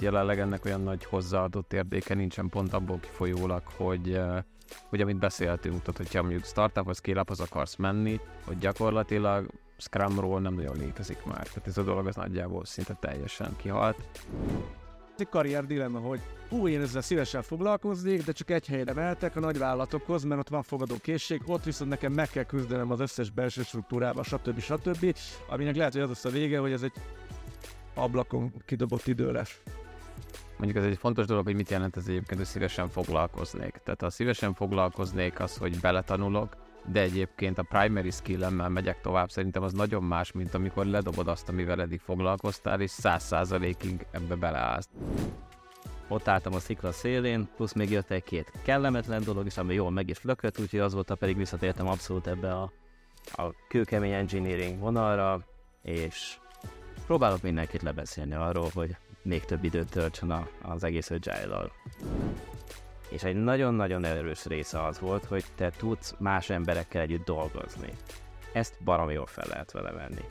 jelenleg ennek olyan nagy hozzáadott értéke nincsen pont abból kifolyólag, hogy hogy amit beszéltünk, tehát hogyha mondjuk startuphoz, scale akarsz menni, hogy gyakorlatilag Scrumról nem nagyon létezik már. Tehát ez a dolog az nagyjából szinte teljesen kihalt. Egy karrier dilemma, hogy hú, én ezzel szívesen foglalkoznék, de csak egy helyre mehetek a nagyvállalatokhoz, mert ott van fogadó készség, ott viszont nekem meg kell küzdenem az összes belső struktúrába, stb. stb. Aminek lehet, hogy az lesz a vége, hogy ez egy ablakon kidobott idő lesz. Mondjuk ez egy fontos dolog, hogy mit jelent ez egyébként, hogy szívesen foglalkoznék. Tehát ha szívesen foglalkoznék, az, hogy beletanulok, de egyébként a primary skill-emmel megyek tovább, szerintem az nagyon más, mint amikor ledobod azt, amivel eddig foglalkoztál, és száz százalékig ebbe beleállsz. Ott álltam a szikla szélén, plusz még jött egy-két kellemetlen dolog is, ami jól meg is lökött, úgyhogy azóta pedig visszatértem abszolút ebbe a, a kőkemény engineering vonalra, és próbálok mindenkit lebeszélni arról, hogy még több időt töltsön az egész agile És egy nagyon-nagyon erős része az volt, hogy te tudsz más emberekkel együtt dolgozni. Ezt baromi jól fel lehet vele venni.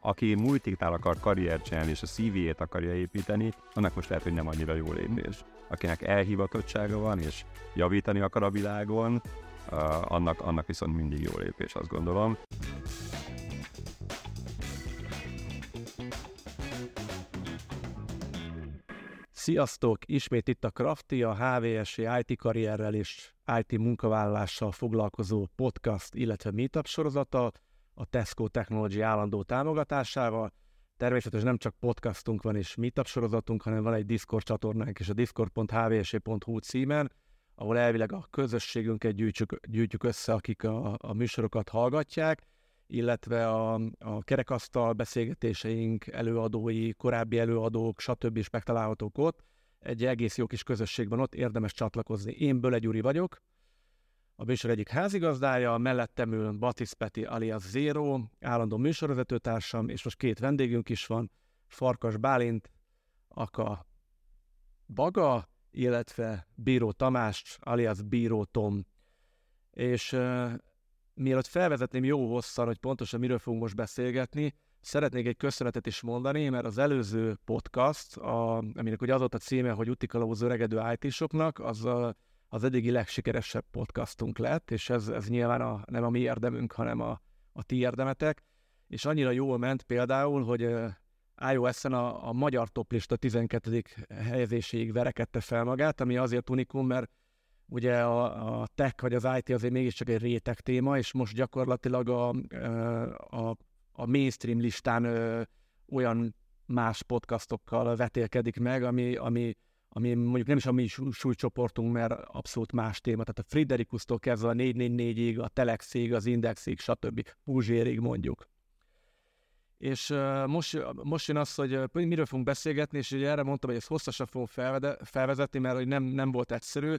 Aki multiknál akar karriert csinálni, és a CV-ét akarja építeni, annak most lehet, hogy nem annyira jó lépés. Akinek elhivatottsága van, és javítani akar a világon, annak, annak viszont mindig jó lépés, azt gondolom. Sziasztok! Ismét itt a Crafty, a HVS IT karrierrel és IT munkavállalással foglalkozó podcast, illetve meetup sorozata a Tesco Technology állandó támogatásával. Természetesen nem csak podcastunk van és meetup sorozatunk, hanem van egy Discord csatornánk és a discord.hvs.hu címen, ahol elvileg a közösségünket gyűjtjük, gyűjtjük össze, akik a, a műsorokat hallgatják, illetve a, a kerekasztal beszélgetéseink, előadói, korábbi előadók, stb. is megtalálhatók ott. Egy egész jó kis közösség ott, érdemes csatlakozni. Én Böle Gyuri vagyok, a műsor egyik házigazdája, mellettem ül Batis Peti alias Zero, állandó műsorvezetőtársam, és most két vendégünk is van, Farkas Bálint, Aka Baga, illetve Bíró Tamás, alias Bíró Tom. És mielőtt felvezetném jó hosszan, hogy pontosan miről fogunk most beszélgetni, szeretnék egy köszönetet is mondani, mert az előző podcast, a, aminek ugye az volt a címe, hogy utikalózó regedő IT-soknak, az a, az eddigi legsikeresebb podcastunk lett, és ez, ez nyilván a, nem a mi érdemünk, hanem a, a ti érdemetek, és annyira jól ment például, hogy iOS-en a, a magyar toplista 12. helyezéséig verekedte fel magát, ami azért unikum, mert ugye a, a tech vagy az IT azért mégiscsak egy réteg téma, és most gyakorlatilag a, a, a mainstream listán olyan más podcastokkal vetélkedik meg, ami, ami, ami mondjuk nem is a mi súlycsoportunk, mert abszolút más téma. Tehát a Friderikusztól kezdve a 444-ig, a Telexig, az Indexig, stb. Puzsérig mondjuk. És most, most jön az, hogy miről fogunk beszélgetni, és ugye erre mondtam, hogy ezt hosszasan fogom felvezetni, mert hogy nem, nem volt egyszerű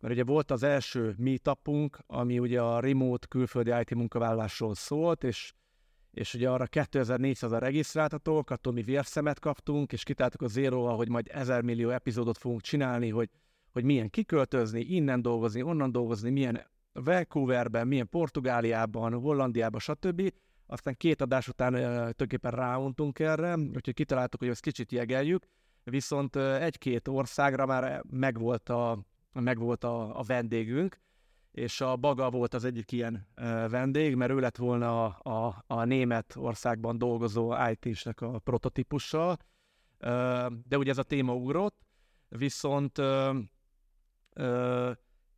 mert ugye volt az első meetupunk, ami ugye a remote külföldi IT munkavállalásról szólt, és, és ugye arra 2400 a regisztráltatók, attól mi vérszemet kaptunk, és kitáltuk a zéróval, hogy majd 1000 millió epizódot fogunk csinálni, hogy, hogy milyen kiköltözni, innen dolgozni, onnan dolgozni, milyen Vancouverben, milyen Portugáliában, Hollandiában, stb. Aztán két adás után uh, tulajdonképpen ráuntunk erre, úgyhogy kitaláltuk, hogy ezt kicsit jegeljük, viszont egy-két országra már megvolt a, megvolt a, a vendégünk, és a Baga volt az egyik ilyen vendég, mert ő lett volna a, a, a német országban dolgozó IT-snek a prototípusa, de ugye ez a téma ugrott, viszont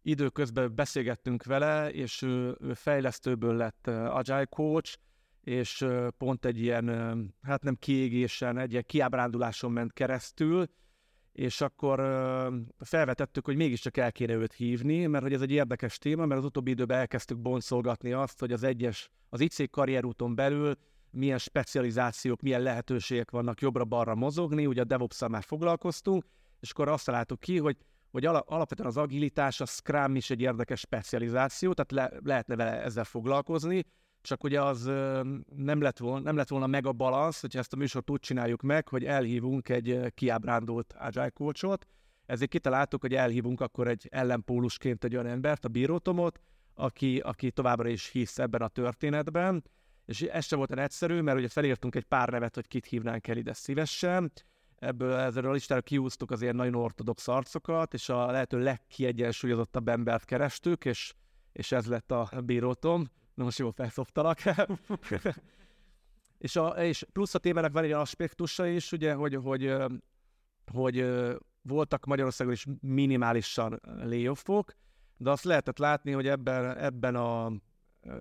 időközben beszélgettünk vele, és ő, ő fejlesztőből lett agile coach, és pont egy ilyen, hát nem kiégésen, egy ilyen kiábránduláson ment keresztül, és akkor felvetettük, hogy mégiscsak el kéne őt hívni, mert hogy ez egy érdekes téma, mert az utóbbi időben elkezdtük boncolgatni azt, hogy az egyes, az IC karrierúton belül milyen specializációk, milyen lehetőségek vannak jobbra-balra mozogni, ugye a devops már foglalkoztunk, és akkor azt találtuk ki, hogy hogy alapvetően az agilitás, a Scrum is egy érdekes specializáció, tehát le, lehetne vele ezzel foglalkozni, csak ugye az nem lett volna, nem lett volna meg a balansz, hogyha ezt a műsort úgy csináljuk meg, hogy elhívunk egy kiábrándult agile coachot, ezért kitaláltuk, hogy elhívunk akkor egy ellenpólusként egy olyan embert, a bírótomot, aki, aki továbbra is hisz ebben a történetben, és ez sem volt egyszerű, mert ugye felírtunk egy pár nevet, hogy kit hívnánk el ide szívesen, ebből ezzel a listára kiúztuk az ilyen nagyon ortodox arcokat, és a lehető legkiegyensúlyozottabb embert kerestük, és, és ez lett a bírótom. Na most jól felszoptalak. és, a, és plusz a témának van egy aspektusa is, ugye, hogy, hogy, hogy voltak Magyarországon is minimálisan layoffok, de azt lehetett látni, hogy ebben, ebben, a,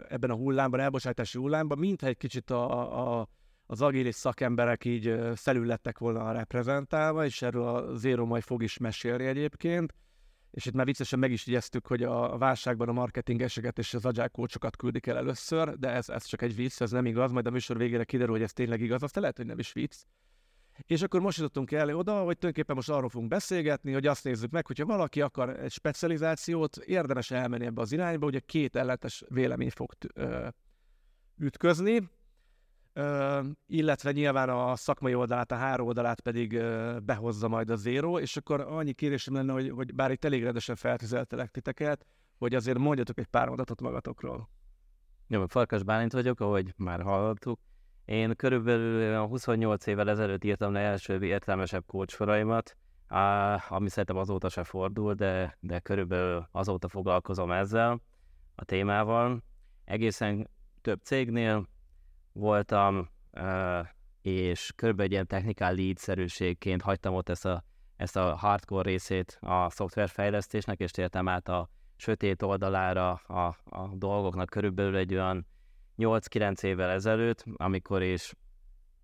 ebben a hullámban, elbocsátási hullámban, mintha egy kicsit a, a, az agilis szakemberek így szelül lettek volna reprezentálva, és erről a Zero majd fog is mesélni egyébként. És itt már viccesen meg is igyeztük, hogy a válságban a marketingeseket és az agile coachokat küldik el először, de ez, ez csak egy vicc, ez nem igaz, majd a műsor végére kiderül, hogy ez tényleg igaz, aztán lehet, hogy nem is vicc. És akkor most jutottunk el oda, hogy tulajdonképpen most arról fogunk beszélgetni, hogy azt nézzük meg, hogyha valaki akar egy specializációt, érdemes elmenni ebbe az irányba, ugye két elletes vélemény fog ütközni, illetve nyilván a szakmai oldalát, a három oldalát pedig behozza majd a zéro, és akkor annyi kérésem lenne, hogy, hogy bár itt elég rendesen feltüzeltelek titeket, hogy azért mondjatok egy pár mondatot magatokról. Jó, Farkas Bálint vagyok, ahogy már hallottuk. Én körülbelül 28 évvel ezelőtt írtam le első értelmesebb kócsoraimat, ami szerintem azóta se fordul, de, de körülbelül azóta foglalkozom ezzel a témával. Egészen több cégnél voltam, és körülbelül egy ilyen technical lead-szerűségként hagytam ott ezt a, ezt a hardcore részét a szoftverfejlesztésnek, és tértem át a sötét oldalára a, a dolgoknak körülbelül egy olyan 8-9 évvel ezelőtt, amikor is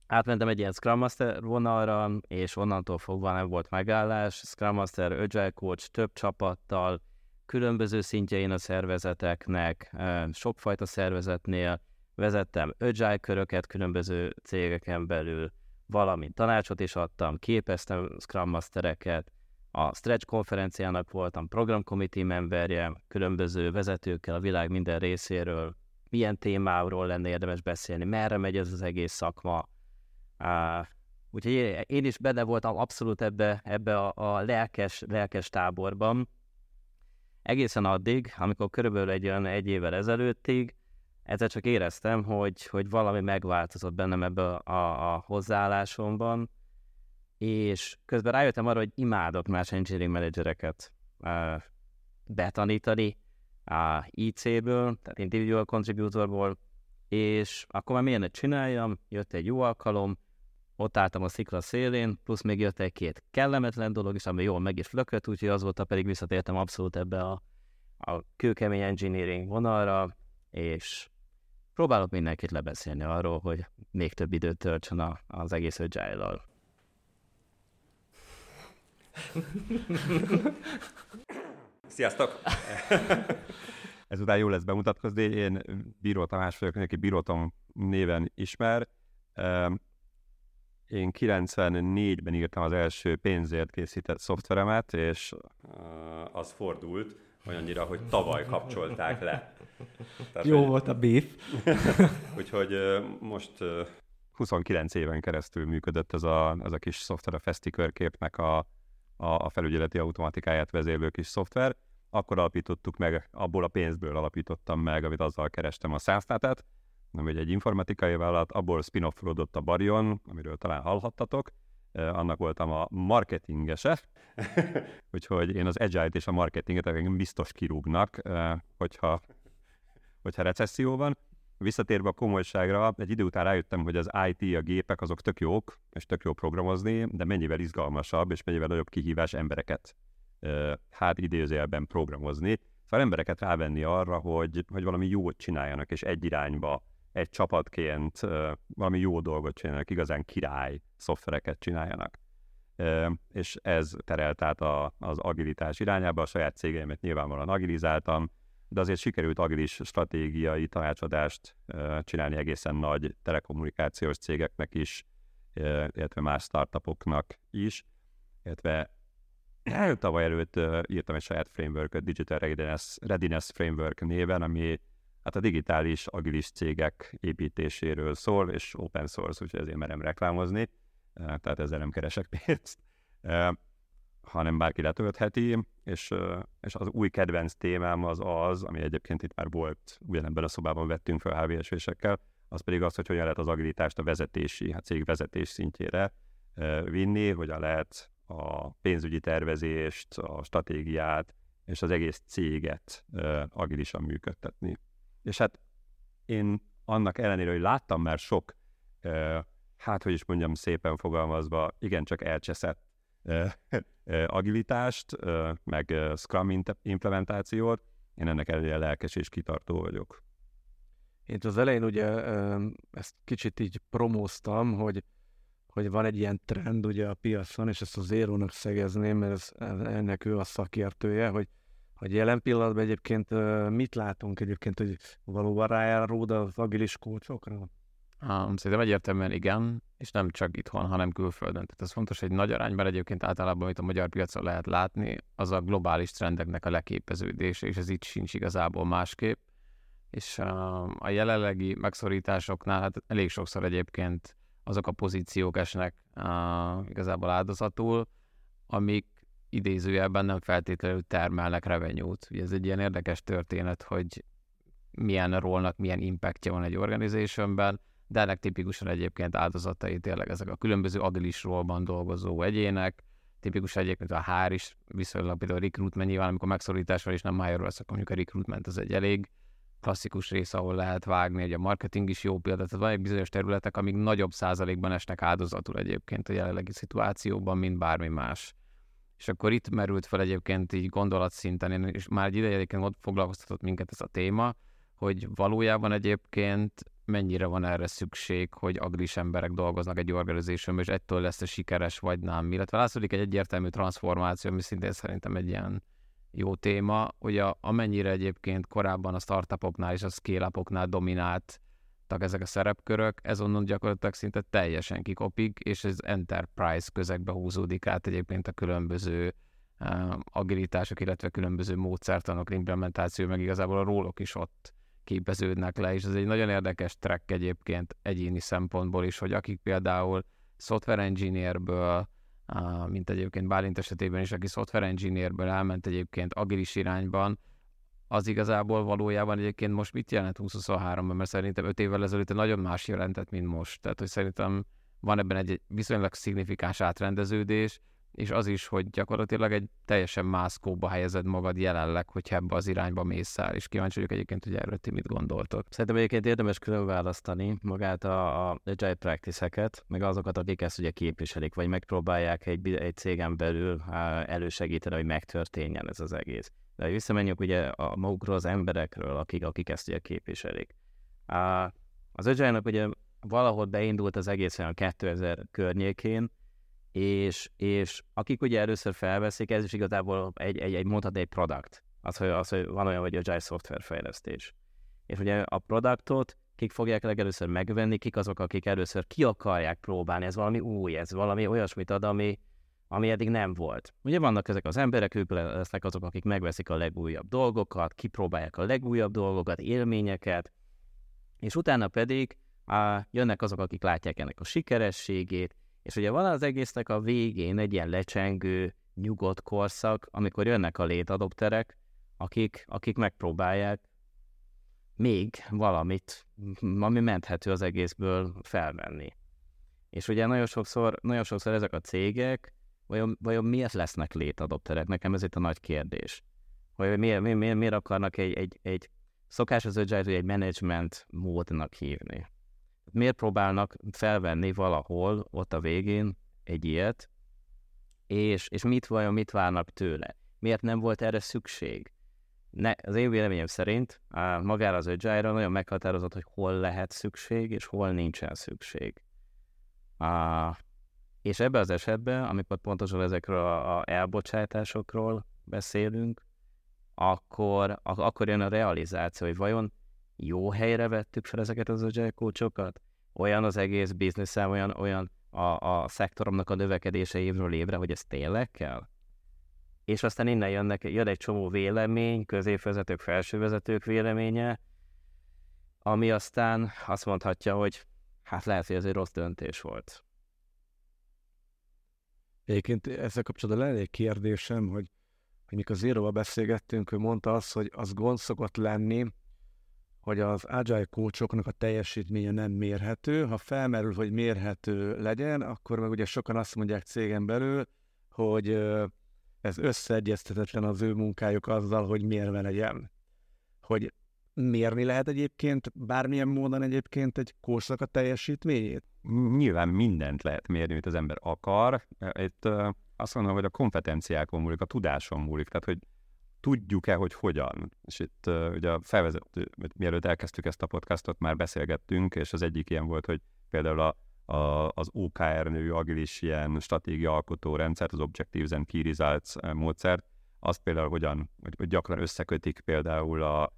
átmentem egy ilyen Scrum Master vonalra, és onnantól fogva nem volt megállás. Scrum Master, Agile Coach több csapattal, különböző szintjein a szervezeteknek, sokfajta szervezetnél vezettem Agile köröket különböző cégeken belül, valamint tanácsot is adtam, képeztem Scrum Mastereket, a Stretch konferenciának voltam program committee memberje, különböző vezetőkkel a világ minden részéről milyen témáról lenne érdemes beszélni, merre megy ez az egész szakma. Uh, úgyhogy én is benne voltam abszolút ebbe, ebbe a, a lelkes, lelkes táborban. Egészen addig, amikor körülbelül egy olyan egy évvel ezelőttig, ezzel csak éreztem, hogy, hogy valami megváltozott bennem ebbe a, a, hozzáállásomban, és közben rájöttem arra, hogy imádok más engineering managereket uh, betanítani, a IC-ből, tehát individual contributorból, és akkor már miért csináljam, jött egy jó alkalom, ott álltam a szikla szélén, plusz még jött egy-két kellemetlen dolog is, ami jól meg is lökött, úgyhogy azóta pedig visszatértem abszolút ebbe a, a kőkemény engineering vonalra, és próbálok mindenkit lebeszélni arról, hogy még több időt töltsön a, az egész agile-lal. Sziasztok! Ezután jó lesz bemutatkozni. Én Bíró Tamás vagyok, neki Bírótom néven ismer. Én 94-ben írtam az első pénzért készített szoftveremet, és az fordult olyannyira, hogy tavaly kapcsolták le. Tehát, Jó hogy... volt a beef. Úgyhogy most 29 éven keresztül működött ez a, ez a kis szoftver, a Festikörképnek a a, a felügyeleti automatikáját vezérlő kis szoftver. Akkor alapítottuk meg, abból a pénzből alapítottam meg, amit azzal kerestem a SANSTAT-et, nem egy informatikai vállalat, abból spin a Barion, amiről talán hallhattatok, annak voltam a marketingese, úgyhogy én az agile és a marketinget biztos kirúgnak, hogyha, hogyha recesszió van. Visszatérve a komolyságra, egy idő után rájöttem, hogy az IT, a gépek azok tök jók, és tök jó programozni, de mennyivel izgalmasabb, és mennyivel nagyobb kihívás embereket, hát idézőjelben programozni. Szóval embereket rávenni arra, hogy, hogy valami jót csináljanak, és egy irányba, egy csapatként valami jó dolgot csináljanak, igazán király szoftvereket csináljanak. És ez terelt át a, az agilitás irányába, a saját cégeimet nyilvánvalóan agilizáltam, de azért sikerült agilis stratégiai tanácsadást csinálni egészen nagy telekommunikációs cégeknek is, illetve más startupoknak is, illetve tavaly előtt írtam egy saját framework Digital Readiness, Readiness Framework néven, ami hát a digitális agilis cégek építéséről szól, és open source, úgyhogy ezért merem reklámozni, tehát ezzel nem keresek pénzt hanem bárki letöltheti, és, és az új kedvenc témám az az, ami egyébként itt már volt, ugyanebben a szobában vettünk fel HVSV-sekkel, az pedig az, hogy hogyan lehet az agilitást a vezetési, a cég vezetés szintjére vinni, hogyan lehet a pénzügyi tervezést, a stratégiát és az egész céget agilisan működtetni. És hát én annak ellenére, hogy láttam már sok, hát hogy is mondjam szépen fogalmazva, igencsak elcseszett agilitást, meg Scrum implementációt, én ennek ellenére lelkes és kitartó vagyok. Én az elején ugye ezt kicsit így promóztam, hogy, hogy van egy ilyen trend ugye a piacon, és ezt az Zérónak szegezném, mert ez, ennek ő a szakértője, hogy, hogy jelen pillanatban egyébként mit látunk egyébként, hogy valóban rájárulod az agilis kócsokra? Szerintem egyértelműen igen, és nem csak itthon, hanem külföldön. Tehát ez fontos, hogy nagy arányban egyébként általában, amit a magyar piacon lehet látni, az a globális trendeknek a leképeződése, és ez itt sincs igazából másképp. És a jelenlegi megszorításoknál hát elég sokszor egyébként azok a pozíciók esnek uh, igazából áldozatul, amik idézőjelben nem feltétlenül termelnek revenue-t. Ugye ez egy ilyen érdekes történet, hogy milyen rólnak milyen impactja van egy organizationben, de ennek tipikusan egyébként áldozatai tényleg ezek a különböző agilis rólban dolgozó egyének, tipikus egyébként a HR is viszonylag például a recruitment nyilván, amikor megszorításról is nem hire lesz, akkor mondjuk a recruitment az egy elég klasszikus rész, ahol lehet vágni, hogy a marketing is jó példa, tehát van egy bizonyos területek, amik nagyobb százalékban esnek áldozatul egyébként a jelenlegi szituációban, mint bármi más. És akkor itt merült fel egyébként így gondolatszinten, és már egy ideje egyébként ott foglalkoztatott minket ez a téma, hogy valójában egyébként mennyire van erre szükség, hogy agris emberek dolgoznak egy organizációban, és ettől lesz a sikeres, vagy nem. Illetve látszódik egy egyértelmű transformáció, ami szintén szerintem egy ilyen jó téma, hogy a, amennyire egyébként korábban a startupoknál és a scale-upoknál dominált ezek a szerepkörök, ez onnan gyakorlatilag szinte teljesen kikopik, és ez enterprise közegbe húzódik át egyébként a különböző uh, agilitások, illetve különböző módszertanok implementáció, meg igazából a rólok is ott képeződnek le, és ez egy nagyon érdekes track egyébként egyéni szempontból is, hogy akik például software engineerből, mint egyébként Bálint esetében is, aki software engineerből elment egyébként agilis irányban, az igazából valójában egyébként most mit jelent 2023-ban, mert szerintem 5 évvel ezelőtt nagyon más jelentett, mint most. Tehát, hogy szerintem van ebben egy viszonylag szignifikáns átrendeződés, és az is, hogy gyakorlatilag egy teljesen mászkóba helyezed magad jelenleg, hogy ebbe az irányba mész el, és kíváncsi vagyok egyébként, hogy erről ti mit gondoltok. Szerintem egyébként érdemes külön választani magát a, a agile practice-eket, meg azokat, akik ezt ugye képviselik, vagy megpróbálják egy, egy cégen belül elősegíteni, hogy megtörténjen ez az egész. De visszamenjünk ugye a magukról az emberekről, akik, akik ezt ugye képviselik. Az agile ugye valahol beindult az egész a 2000 környékén, és, és akik ugye először felveszik, ez is igazából egy, egy, egy mondhat egy product, az hogy, az, hogy van olyan, hogy agile szoftver fejlesztés. És ugye a produktot kik fogják legelőször megvenni, kik azok, akik először ki akarják próbálni, ez valami új, ez valami olyasmit ad, ami, ami eddig nem volt. Ugye vannak ezek az emberek, ők lesznek azok, akik megveszik a legújabb dolgokat, kipróbálják a legújabb dolgokat, élményeket, és utána pedig á, jönnek azok, akik látják ennek a sikerességét, és ugye van az egésznek a végén egy ilyen lecsengő, nyugodt korszak, amikor jönnek a létadopterek, akik, akik megpróbálják még valamit, ami menthető az egészből felvenni. És ugye nagyon sokszor, nagyon sokszor ezek a cégek, vajon, vajon miért lesznek létadopterek? Nekem ez itt a nagy kérdés. Vagy miért, miért, miért, miért akarnak egy, egy, egy szokás az agile egy management módnak hívni? miért próbálnak felvenni valahol ott a végén egy ilyet, és, és mit vajon mit várnak tőle? Miért nem volt erre szükség? Ne, az én véleményem szerint á, magára az agile nagyon meghatározott, hogy hol lehet szükség, és hol nincsen szükség. Á, és ebben az esetben, amikor pontosan ezekről a, elbocsátásokról beszélünk, akkor, akkor jön a realizáció, hogy vajon jó helyre vettük fel ezeket az agile? Olyan az egész bizniszem, olyan, olyan a, a szektoromnak a növekedése évről évre, hogy ez tényleg kell? És aztán innen jönnek, jön egy csomó vélemény, középvezetők, felsővezetők véleménye, ami aztán azt mondhatja, hogy hát lehet, hogy ez egy rossz döntés volt. Egyébként ezzel kapcsolatban lenne egy kérdésem, hogy, hogy mikor az íróval beszélgettünk, ő mondta azt, hogy az gond szokott lenni, hogy az agile coachoknak a teljesítménye nem mérhető. Ha felmerül, hogy mérhető legyen, akkor meg ugye sokan azt mondják cégen belül, hogy ez összeegyeztetetlen az ő munkájuk azzal, hogy mérve legyen. Hogy mérni lehet egyébként bármilyen módon egyébként egy kószak a teljesítményét? Nyilván mindent lehet mérni, amit az ember akar. Itt azt mondom, hogy a kompetenciákon múlik, a tudáson múlik, tehát hogy tudjuk-e, hogy hogyan. És itt ugye a felvezető, mielőtt elkezdtük ezt a podcastot, már beszélgettünk, és az egyik ilyen volt, hogy például a, a, az OKR nő agilis ilyen stratégia alkotó rendszert, az Objectives and Key Results módszert, azt például hogyan, hogy, hogy gyakran összekötik például a,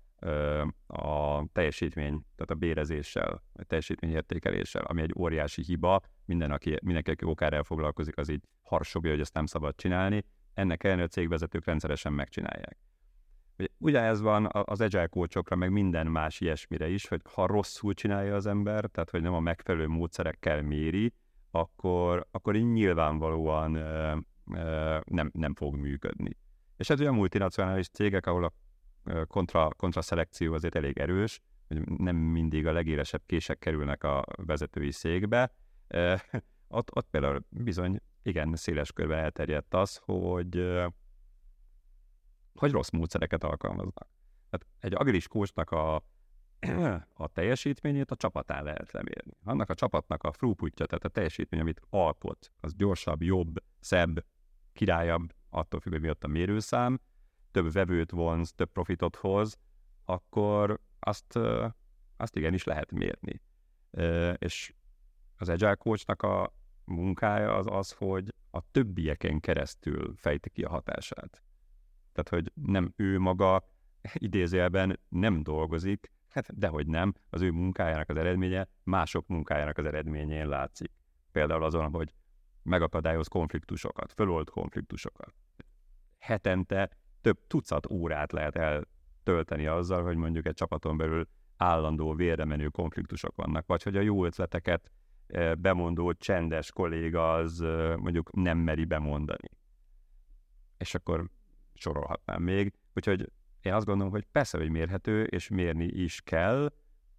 a teljesítmény, tehát a bérezéssel, a teljesítményértékeléssel, ami egy óriási hiba, minden, aki, mindenki, aki OKR-rel foglalkozik, az így harsogja, hogy ezt nem szabad csinálni, ennek ellenére a cégvezetők rendszeresen megcsinálják. Ugye ez van az agile coachokra, meg minden más ilyesmire is, hogy ha rosszul csinálja az ember, tehát hogy nem a megfelelő módszerekkel méri, akkor, akkor így nyilvánvalóan nem, nem fog működni. És ez olyan multinacionális cégek, ahol a kontra, kontra szelekció azért elég erős, hogy nem mindig a legélesebb kések kerülnek a vezetői székbe. ott, ott például bizony igen széles körben elterjedt az, hogy, hogy rossz módszereket alkalmaznak. Tehát egy agilis kócsnak a, a teljesítményét a csapatán lehet lemérni. Annak a csapatnak a throughputja, tehát a teljesítmény, amit alkot, az gyorsabb, jobb, szebb, királyabb, attól függ, hogy mi ott a mérőszám, több vevőt vonz, több profitot hoz, akkor azt, azt igenis lehet mérni. És az Agile Coachnak a munkája az az, hogy a többieken keresztül fejti ki a hatását. Tehát, hogy nem ő maga idézőjelben nem dolgozik, hát dehogy nem, az ő munkájának az eredménye mások munkájának az eredményén látszik. Például azon, hogy megakadályoz konfliktusokat, fölold konfliktusokat. Hetente több tucat órát lehet eltölteni azzal, hogy mondjuk egy csapaton belül állandó vérremenő konfliktusok vannak, vagy hogy a jó ötleteket e, bemondó csendes kolléga az e, mondjuk nem meri bemondani. És akkor sorolhatnám még. Úgyhogy én azt gondolom, hogy persze, hogy mérhető, és mérni is kell,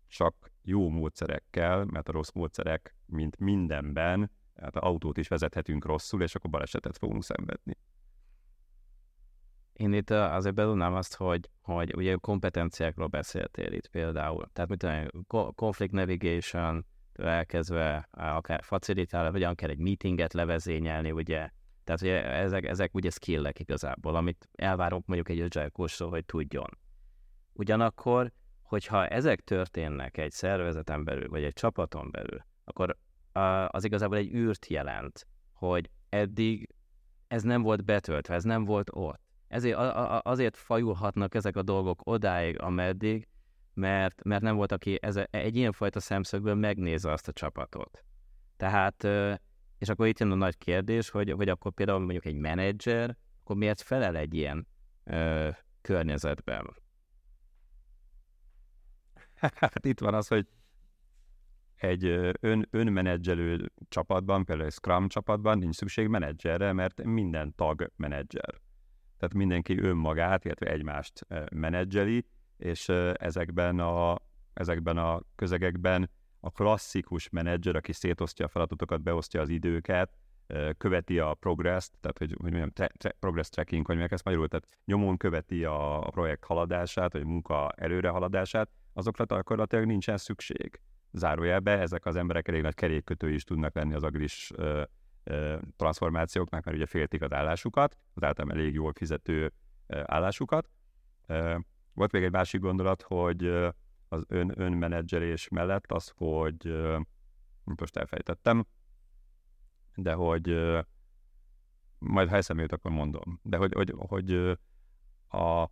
csak jó módszerekkel, mert a rossz módszerek, mint mindenben, hát autót is vezethetünk rosszul, és akkor balesetet fogunk szenvedni. Én itt azért bedudnám azt, hogy, hogy ugye kompetenciákról beszéltél itt például. Tehát mit tudom, conflict navigation, elkezdve akár facilitálni, vagy akár egy meetinget levezényelni, ugye. Tehát ugye ezek, ezek ugye skillek igazából, amit elvárunk mondjuk egy agile hogy tudjon. Ugyanakkor, hogyha ezek történnek egy szervezeten belül, vagy egy csapaton belül, akkor az igazából egy űrt jelent, hogy eddig ez nem volt betöltve, ez nem volt ott. Ezért, azért fajulhatnak ezek a dolgok odáig, ameddig, mert, mert nem volt, aki ez, egy ilyenfajta szemszögből megnézze azt a csapatot. Tehát, és akkor itt jön a nagy kérdés, hogy, hogy akkor például mondjuk egy menedzser, akkor miért felel egy ilyen ö, környezetben? Hát itt van az, hogy egy ön, önmenedzselő csapatban, például egy Scrum csapatban nincs szükség menedzserre, mert minden tag menedzser tehát mindenki önmagát, illetve egymást menedzseli, és ezekben a, ezekben a közegekben a klasszikus menedzser, aki szétosztja a feladatokat, beosztja az időket, követi a progress tehát hogy, hogy mondjam, tre, tre, progress tracking, hogy meg ezt magyarul, tehát nyomon követi a, a projekt haladását, vagy munka előre haladását, azokra gyakorlatilag nincsen szükség. Zárójelbe ezek az emberek elég nagy kerékkötő is tudnak lenni az agilis transformációknak, mert ugye féltik az állásukat, az általában elég jól fizető állásukat. Volt még egy másik gondolat, hogy az ön, önmenedzselés mellett az, hogy most elfejtettem, de hogy majd ha eszembe jut, akkor mondom. De hogy, hogy, hogy a,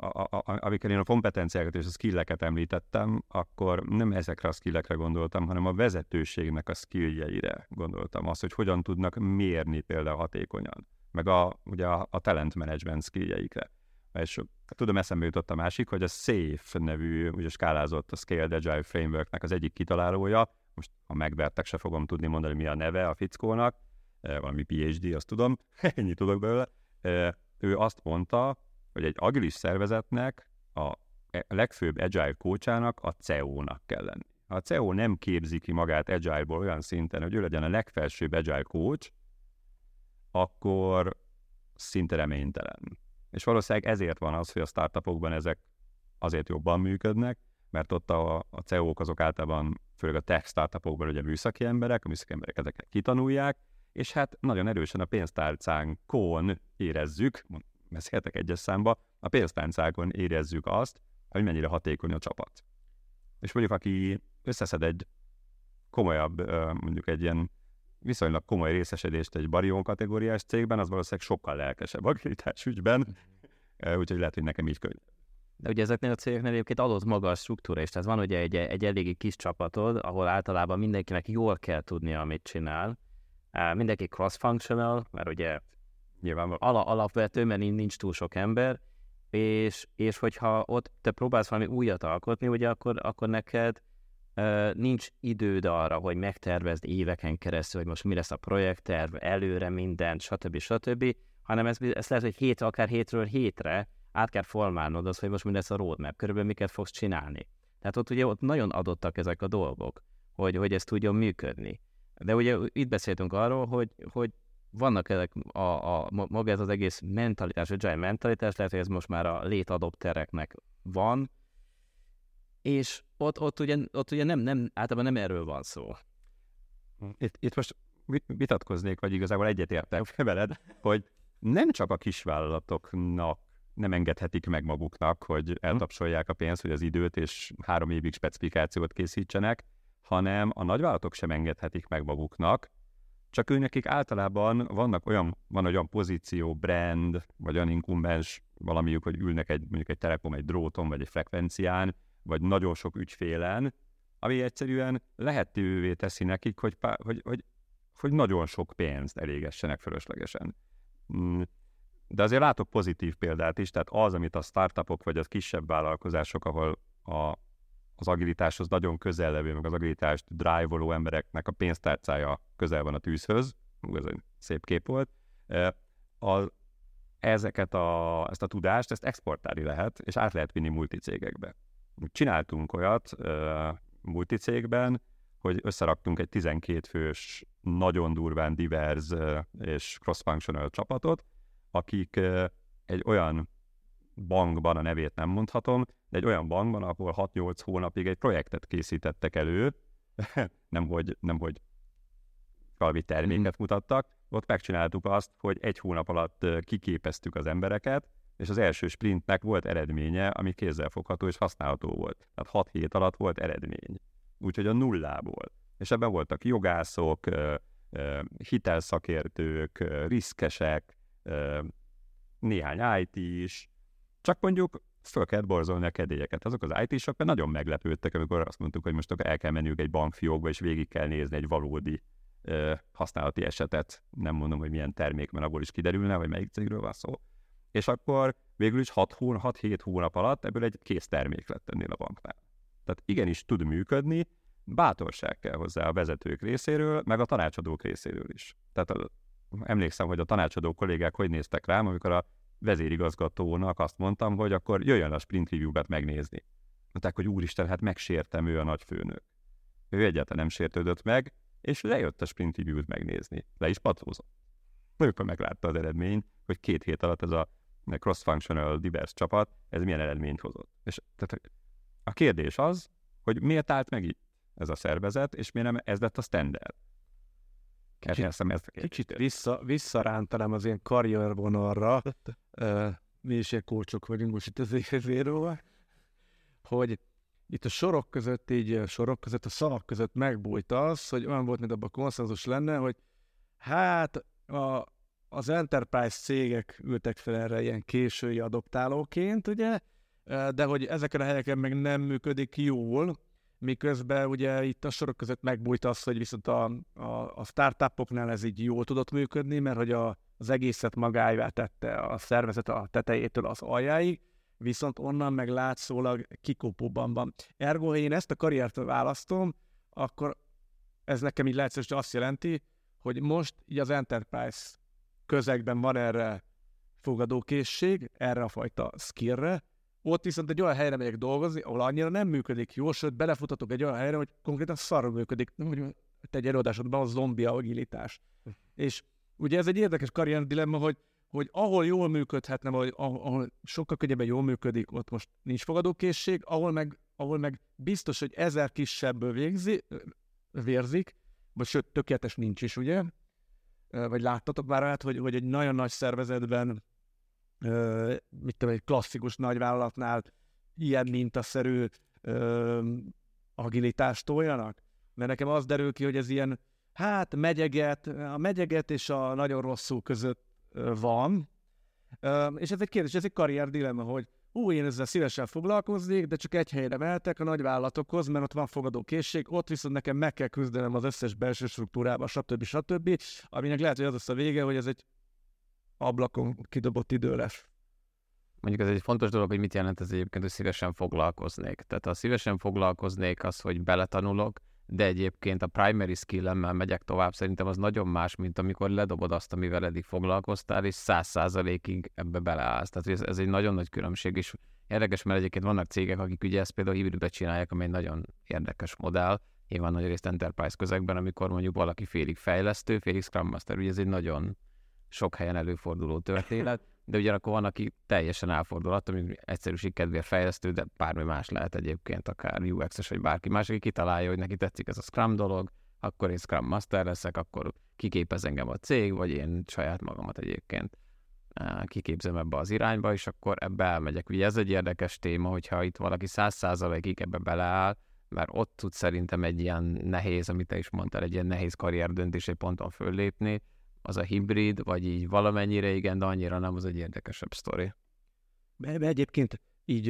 a, a, amikor én a kompetenciákat és a skilleket említettem, akkor nem ezekre a skillekre gondoltam, hanem a vezetőségnek a skilljeire gondoltam. Az, hogy hogyan tudnak mérni például hatékonyan, meg a, ugye a, a talent management skilljeikre. És tudom, eszembe jutott a másik, hogy a SAFE nevű, ugye skálázott a Scaled Agile Frameworknek az egyik kitalálója, most ha megvertek, se fogom tudni mondani, mi a neve a fickónak, valami PhD, azt tudom, ennyit tudok belőle. Ő azt mondta, hogy egy agilis szervezetnek a a legfőbb agile coachának a CEO-nak kell lenni. Ha a CEO nem képzi ki magát agile-ból olyan szinten, hogy ő legyen a legfelsőbb agile coach, akkor szinte reménytelen. És valószínűleg ezért van az, hogy a startupokban ezek azért jobban működnek, mert ott a, a CEO-k azok általában, főleg a tech startupokban ugye műszaki emberek, a műszaki emberek ezeket kitanulják, és hát nagyon erősen a pénztárcánkon érezzük, beszélhetek egyes számba, a pénztárcákon érezzük azt, hogy mennyire hatékony a csapat. És mondjuk, aki összeszed egy komolyabb, mondjuk egy ilyen viszonylag komoly részesedést egy barion kategóriás cégben, az valószínűleg sokkal lelkesebb agilitás ügyben, úgyhogy lehet, hogy nekem így könnyű. De ugye ezeknél a cégeknél egyébként adott maga a struktúra is, tehát van ugye egy, egy eléggé kis csapatod, ahol általában mindenkinek jól kell tudnia, amit csinál. Mindenki cross-functional, mert ugye nyilván ala, alapvető, mert nincs túl sok ember, és, és hogyha ott te próbálsz valami újat alkotni, ugye akkor, akkor neked uh, nincs időd arra, hogy megtervezd éveken keresztül, hogy most mi lesz a projektterv, előre mindent, stb. stb., hanem ez, ez lehet, hogy hét, akár hétről hétre át kell formálnod az, hogy most mi lesz a roadmap, körülbelül miket fogsz csinálni. Tehát ott ugye ott nagyon adottak ezek a dolgok, hogy, hogy ez tudjon működni. De ugye itt beszéltünk arról, hogy, hogy vannak ezek a, a, maga ez az egész mentalitás, agile mentalitás, lehet, hogy ez most már a létadoptereknek van, és ott, ott, ugye, ott ugye nem, nem, általában nem erről van szó. Itt, itt most vitatkoznék, vagy igazából egyetértek veled, hogy nem csak a kisvállalatoknak nem engedhetik meg maguknak, hogy hm. eltapsolják a pénzt, hogy az időt és három évig specifikációt készítsenek, hanem a nagyvállalatok sem engedhetik meg maguknak, csak őnekik általában vannak olyan, van olyan pozíció, brand, vagy olyan inkumbens valamiük, hogy ülnek egy, mondjuk egy telekom, egy dróton, vagy egy frekvencián, vagy nagyon sok ügyfélen, ami egyszerűen lehetővé teszi nekik, hogy, hogy, hogy, hogy nagyon sok pénzt elégessenek fölöslegesen. Mm, de azért látok pozitív példát is, tehát az, amit a startupok vagy a kisebb vállalkozások, ahol a, az agilitáshoz nagyon közel levő, meg az agilitást drive embereknek a pénztárcája közel van a tűzhöz, ez egy szép kép volt, a, ezeket a, ezt a tudást, ezt exportálni lehet, és át lehet vinni multicégekbe. Csináltunk olyat multicégben, hogy összeraktunk egy 12 fős, nagyon durván divers és cross-functional csapatot, akik egy olyan bankban, a nevét nem mondhatom, de egy olyan bankban, ahol 6-8 hónapig egy projektet készítettek elő, nem hogy, valami terméket mm. mutattak, ott megcsináltuk azt, hogy egy hónap alatt kiképeztük az embereket, és az első sprintnek volt eredménye, ami kézzelfogható és használható volt. Tehát 6 hét alatt volt eredmény. Úgyhogy a nullából. És ebben voltak jogászok, hitelszakértők, riszkesek, néhány IT is, csak mondjuk föl kellett borzolni a kedélyeket. Azok az IT-sok nagyon meglepődtek, amikor azt mondtuk, hogy most akkor el kell menniük egy bankfiókba, és végig kell nézni egy valódi használati esetet. Nem mondom, hogy milyen termék, mert abból is kiderülne, hogy melyik cégről van szó. És akkor végül is 6-7 hónap alatt ebből egy kész termék lett ennél a banknál. Tehát igenis tud működni, bátorság kell hozzá a vezetők részéről, meg a tanácsadók részéről is. Tehát emlékszem, hogy a tanácsadó kollégák hogy néztek rám, amikor a vezérigazgatónak azt mondtam, hogy akkor jöjjön a sprint review-bet megnézni. Mondták, hogy úristen, hát megsértem, ő a nagyfőnök. Ő egyáltalán nem sértődött meg, és lejött a sprint review-t megnézni. Le is patózott. Akkor meglátta az eredményt, hogy két hét alatt ez a cross-functional divers csapat, ez milyen eredményt hozott. És tehát a kérdés az, hogy miért állt meg itt ez a szervezet, és miért nem ez lett a standard. Kicsit, ezt kicsit vissza, visszarántanám az ilyen karriervonalra, mi is ilyen kócsok vagyunk most itt az évéről, hogy itt a sorok között, így sorok között, a szavak között megbújt az, hogy olyan volt, mint abban konszenzus lenne, hogy hát a, az enterprise cégek ültek fel erre ilyen késői adoptálóként, ugye, de hogy ezeken a helyeken meg nem működik jól, miközben ugye itt a sorok között megbújt az, hogy viszont a, a, a startupoknál ez így jól tudott működni, mert hogy a, az egészet magáivá tette a szervezet a tetejétől az aljáig, viszont onnan meg látszólag kikopóban van. Ergo, ha én ezt a karriert választom, akkor ez nekem így lehetszős azt jelenti, hogy most így az enterprise közegben van erre fogadókészség, erre a fajta skillre, Ott viszont egy olyan helyre megyek dolgozni, ahol annyira nem működik jól, sőt belefutatok egy olyan helyre, hogy konkrétan szarul működik, hogy te egy előadásodban a zombi agilitás. És ugye ez egy érdekes karrier dilemma, hogy, hogy ahol jól működhetne, vagy ahol sokkal könnyebben jól működik, ott most nincs fogadókészség, ahol meg, ahol meg biztos, hogy ezer kisebből végzi, vérzik, vagy sőt, tökéletes nincs is, ugye? Vagy láttatok már át, hogy, hogy egy nagyon nagy szervezetben, mit tudom, egy klasszikus nagyvállalatnál ilyen mintaszerű agilitást toljanak? Mert nekem az derül ki, hogy ez ilyen, hát megyeget, a megyeget és a nagyon rosszul között van. És ez egy kérdés, ez egy karrier dilemma, hogy ú, én ezzel szívesen foglalkoznék, de csak egy helyre mehetek a nagyvállalatokhoz, mert ott van fogadó készség, ott viszont nekem meg kell küzdenem az összes belső struktúrába, stb. stb. Aminek lehet, hogy az lesz a vége, hogy ez egy ablakon kidobott idő lesz. Mondjuk ez egy fontos dolog, hogy mit jelent ez egyébként, hogy szívesen foglalkoznék. Tehát ha szívesen foglalkoznék, az, hogy beletanulok, de egyébként a primary skill-emmel megyek tovább, szerintem az nagyon más, mint amikor ledobod azt, amivel eddig foglalkoztál, és száz százalékig ebbe beleállsz. Tehát ez, ez egy nagyon nagy különbség, és érdekes, mert egyébként vannak cégek, akik ugye ezt például hibridbe csinálják, ami egy nagyon érdekes modell, nyilván nagy részt enterprise közegben, amikor mondjuk valaki félig fejlesztő, félig Scrum Master, ugye ez egy nagyon sok helyen előforduló történet, de ugyanakkor van, aki teljesen elfordul attól, hogy egyszerűség kedvéért fejlesztő, de bármi más lehet egyébként, akár UX-es vagy bárki más, aki kitalálja, hogy neki tetszik ez a Scrum dolog, akkor én Scrum Master leszek, akkor kiképez engem a cég, vagy én saját magamat egyébként kiképzem ebbe az irányba, és akkor ebbe elmegyek. Ugye ez egy érdekes téma, hogyha itt valaki száz százalékig ebbe beleáll, mert ott tud szerintem egy ilyen nehéz, amit te is mondtál, egy ilyen nehéz karrierdöntés egy ponton föllépni, az a hibrid, vagy így valamennyire igen, de annyira nem, az egy érdekesebb sztori. Be, egyébként így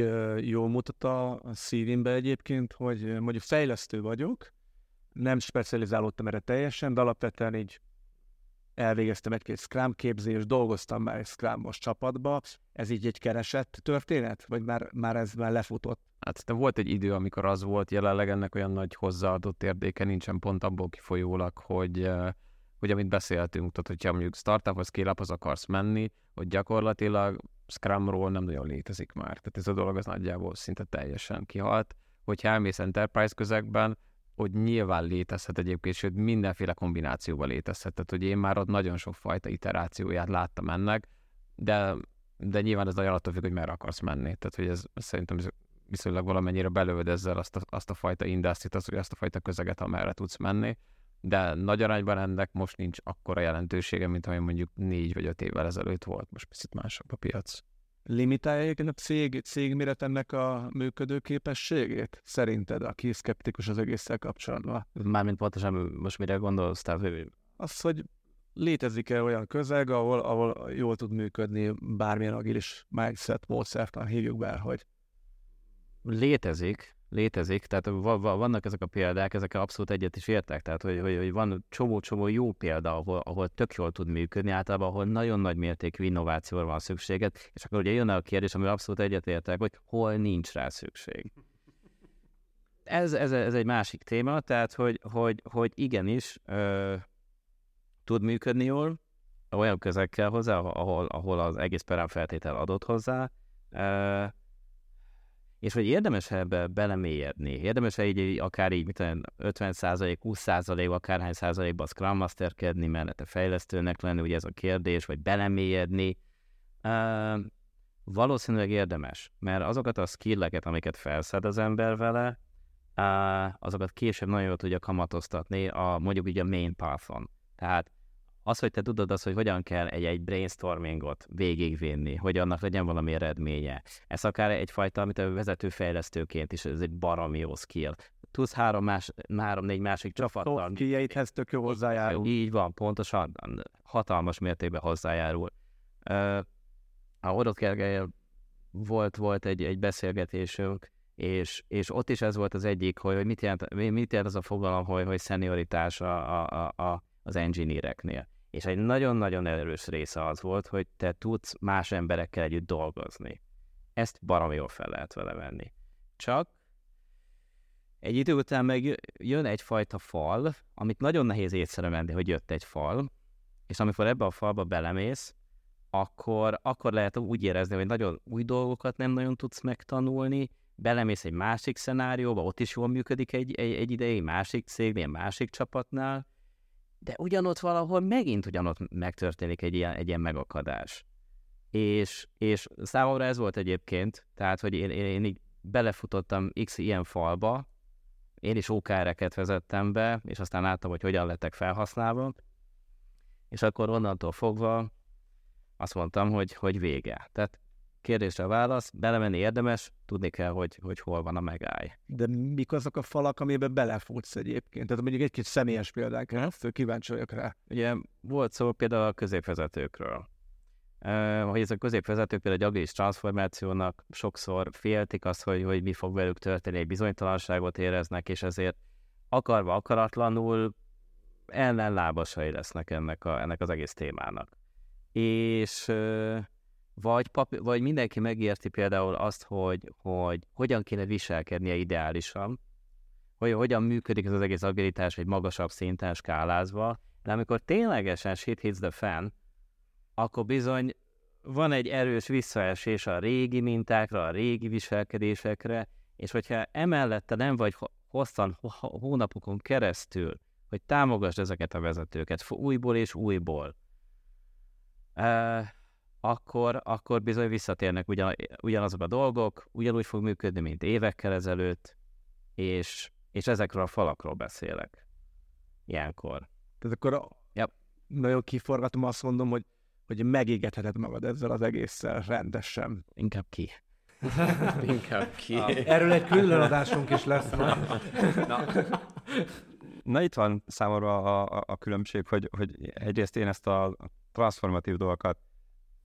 jól mutat a szívimbe egyébként, hogy mondjuk fejlesztő vagyok, nem specializálódtam erre teljesen, de alapvetően így elvégeztem egy-két Scrum képzést, dolgoztam már egy Scrum-os csapatba. Ez így egy keresett történet? Vagy már, már ez már lefutott? Hát de volt egy idő, amikor az volt, jelenleg ennek olyan nagy hozzáadott érdéke nincsen pont abból kifolyólag, hogy hogy amit beszéltünk, tehát hogyha mondjuk startuphoz, scale az akarsz menni, hogy gyakorlatilag Scrumról nem nagyon létezik már. Tehát ez a dolog az nagyjából szinte teljesen kihalt. Hogyha elmész enterprise közegben, hogy nyilván létezhet egyébként, sőt mindenféle kombinációban létezhet. Tehát, hogy én már ott nagyon sok fajta iterációját láttam ennek, de, de nyilván ez nagyon attól függ, hogy merre akarsz menni. Tehát, hogy ez szerintem viszonylag valamennyire belőd ezzel azt a, azt a fajta industry azt, azt a fajta közeget, amerre tudsz menni de nagy arányban ennek most nincs akkora jelentősége, mint ami mondjuk négy vagy öt évvel ezelőtt volt, most picit másabb a piac. Limitálja a cég, cégméret ennek a működő képességét? Szerinted, aki szkeptikus az egésszel kapcsolatban? Mármint pontosan most mire gondolsz? Tehát, hogy... Az, hogy létezik-e olyan közeg, ahol, ahol jól tud működni bármilyen agilis mindset, módszertan, hívjuk be, hogy létezik, létezik, tehát vannak ezek a példák, ezek abszolút egyet is értek, tehát hogy, hogy, hogy van csomó-csomó jó példa, ahol, ahol tök jól tud működni, általában ahol nagyon nagy mértékű innovációra van szükséget, és akkor ugye jön a kérdés, amivel abszolút egyet értek, hogy hol nincs rá szükség. Ez, ez, ez egy másik téma, tehát hogy, hogy, hogy igenis ö, tud működni jól, olyan közekkel hozzá, ahol, ahol az egész perám feltétel adott hozzá, ö, és hogy érdemes ebbe belemélyedni, érdemes így akár így, mit tudom, 50 20 százalék, akárhány százalékban Scrum Masterkedni, mellette fejlesztőnek lenni, ugye ez a kérdés, vagy belemélyedni. Uh, valószínűleg érdemes, mert azokat a skilleket, amiket felszed az ember vele, uh, azokat később nagyon jól tudja kamatoztatni a mondjuk ugye a main pathon. Tehát az, hogy te tudod azt, hogy hogyan kell egy, egy brainstormingot végigvinni, hogy annak legyen valami eredménye. Ez akár egyfajta, amit a vezetőfejlesztőként is, ez egy baromi jó skill. Tudsz három, más, három-négy másik csapattal. Kijeithez tök jó hozzájárul. Így van, pontosan, hatalmas mértékben hozzájárul. Uh, a Orot volt, volt egy, egy beszélgetésünk, és, és ott is ez volt az egyik, hogy, hogy mit, jelent, mit jelent az a fogalom, hogy, hogy szenioritás a, a, a, az engineereknél. És egy nagyon-nagyon erős része az volt, hogy te tudsz más emberekkel együtt dolgozni. Ezt baromi jól fel lehet vele venni. Csak egy idő után meg jön egyfajta fal, amit nagyon nehéz észrevenni, hogy jött egy fal, és amikor ebbe a falba belemész, akkor, akkor lehet úgy érezni, hogy nagyon új dolgokat nem nagyon tudsz megtanulni, belemész egy másik szenárióba, ott is jól működik egy, egy, egy ideig, másik cégnél, másik csapatnál, de ugyanott valahol megint ugyanott megtörténik egy ilyen, egy ilyen megakadás. És, és számomra ez volt egyébként, tehát, hogy én, én, én így belefutottam x ilyen falba, én is OKR-eket vezettem be, és aztán láttam, hogy hogyan lettek felhasználva, és akkor onnantól fogva azt mondtam, hogy, hogy vége. Tehát kérdésre a válasz, belemenni érdemes, tudni kell, hogy, hogy hol van a megáll. De mik azok a falak, amiben belefutsz egyébként? Tehát mondjuk egy kis személyes példánk, hát kíváncsi vagyok rá. Ugye volt szó például a középvezetőkről. Uh, hogy ez a középvezetők például egy agilis transformációnak sokszor féltik azt, hogy, hogy mi fog velük történni, egy bizonytalanságot éreznek, és ezért akarva, akaratlanul ellenlábasai lesznek ennek, a, ennek az egész témának. És uh, vagy, papi, vagy mindenki megérti például azt, hogy, hogy hogyan kéne viselkednie ideálisan, hogy hogyan működik ez az egész agilitás egy magasabb szinten skálázva, de amikor ténylegesen shit hits the fan, akkor bizony van egy erős visszaesés a régi mintákra, a régi viselkedésekre, és hogyha emellette nem vagy hosszan, hónapokon keresztül, hogy támogasd ezeket a vezetőket újból és újból, akkor, akkor bizony visszatérnek ugyan, ugyanazok a dolgok, ugyanúgy fog működni, mint évekkel ezelőtt, és, és ezekről a falakról beszélek ilyenkor. Tehát akkor yep. nagyon kiforgatom, azt mondom, hogy, hogy megégetheted magad ezzel az egésszel rendesen. Inkább ki. Inkább ki. Erről egy külön adásunk is lesz majd. Na. Na itt van számomra a, a, a különbség, hogy, hogy egyrészt én ezt a transformatív dolgokat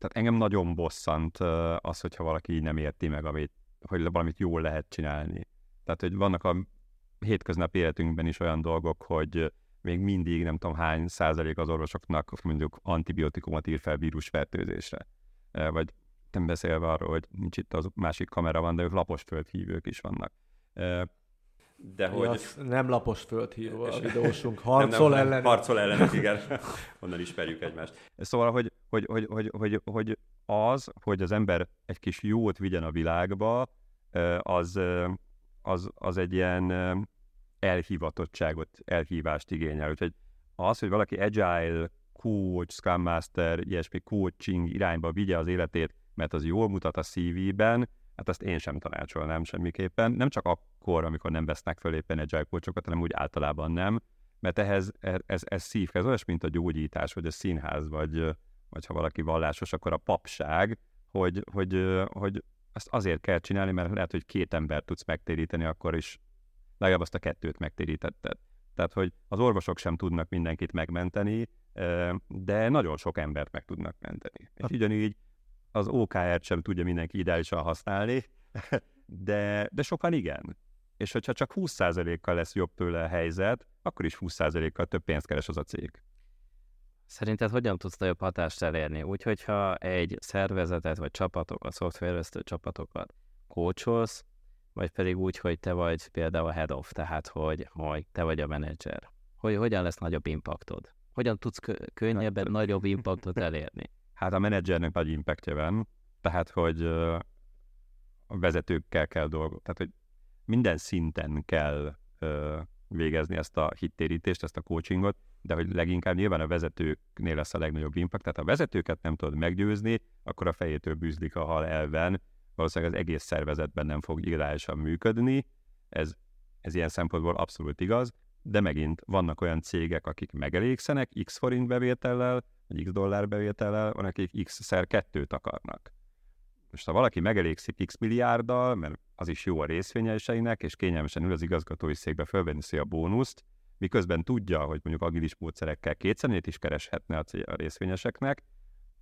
tehát engem nagyon bosszant az, hogyha valaki így nem érti meg, amit, hogy valamit jól lehet csinálni. Tehát, hogy vannak a hétköznapi életünkben is olyan dolgok, hogy még mindig nem tudom hány százalék az orvosoknak mondjuk antibiotikumot ír fel vírusfertőzésre. Vagy nem beszélve arról, hogy nincs itt az másik kamera van, de ők lapos földhívők is vannak. De hogy... Az nem lapos földhívó a videósunk, harcol nem. Harcol ellen, igen. Onnan ismerjük egymást. Szóval, hogy, hogy, hogy, hogy, hogy, hogy az, hogy az ember egy kis jót vigyen a világba, az, az, az egy ilyen elhivatottságot, elhívást igényel. Úgyhogy az, hogy valaki agile, coach, scrum master, ilyesmi coaching irányba vigye az életét, mert az jól mutat a CV-ben, hát azt én sem tanácsolnám semmiképpen. Nem csak akkor, amikor nem vesznek föl éppen agile coachokat, hanem úgy általában nem, mert ehhez ez, ez, ez szívhez, olyas, mint a gyógyítás, vagy a színház, vagy, vagy ha valaki vallásos, akkor a papság, hogy, hogy, hogy azt azért kell csinálni, mert lehet, hogy két ember tudsz megtéríteni, akkor is legalább azt a kettőt megtérítetted. Tehát, hogy az orvosok sem tudnak mindenkit megmenteni, de nagyon sok embert meg tudnak menteni. És ugyanígy az OKR-t sem tudja mindenki ideálisan használni, de, de sokan igen. És hogyha csak 20%-kal lesz jobb tőle a helyzet, akkor is 20%-kal több pénzt keres az a cég. Szerinted hogyan tudsz nagyobb hatást elérni? Úgy, hogyha egy szervezetet vagy csapatokat, szoftvervesztő csapatokat kócsolsz, vagy pedig úgy, hogy te vagy például a head of, tehát hogy, hogy te vagy a menedzser. Hogy hogyan lesz nagyobb impaktod? Hogyan tudsz könnyebben nagyobb impaktot elérni? Hát a menedzsernek nagy impactja van, tehát hogy a vezetőkkel kell dolgozni, tehát hogy minden szinten kell végezni ezt a hittérítést, ezt a coachingot, de hogy leginkább nyilván a vezetőknél lesz a legnagyobb impact, tehát ha a vezetőket nem tudod meggyőzni, akkor a fejétől bűzlik a hal elven, valószínűleg az egész szervezetben nem fog ideálisan működni, ez, ez ilyen szempontból abszolút igaz, de megint vannak olyan cégek, akik megelégszenek x forint bevétellel, vagy x dollár bevétellel, van, akik x-szer kettőt akarnak. Most ha valaki megelégszik x milliárddal, mert az is jó a részvényeseinek, és kényelmesen ül az igazgatói székbe, fölvenni a bónuszt, miközben tudja, hogy mondjuk agilis módszerekkel kétszer is kereshetne a részvényeseknek,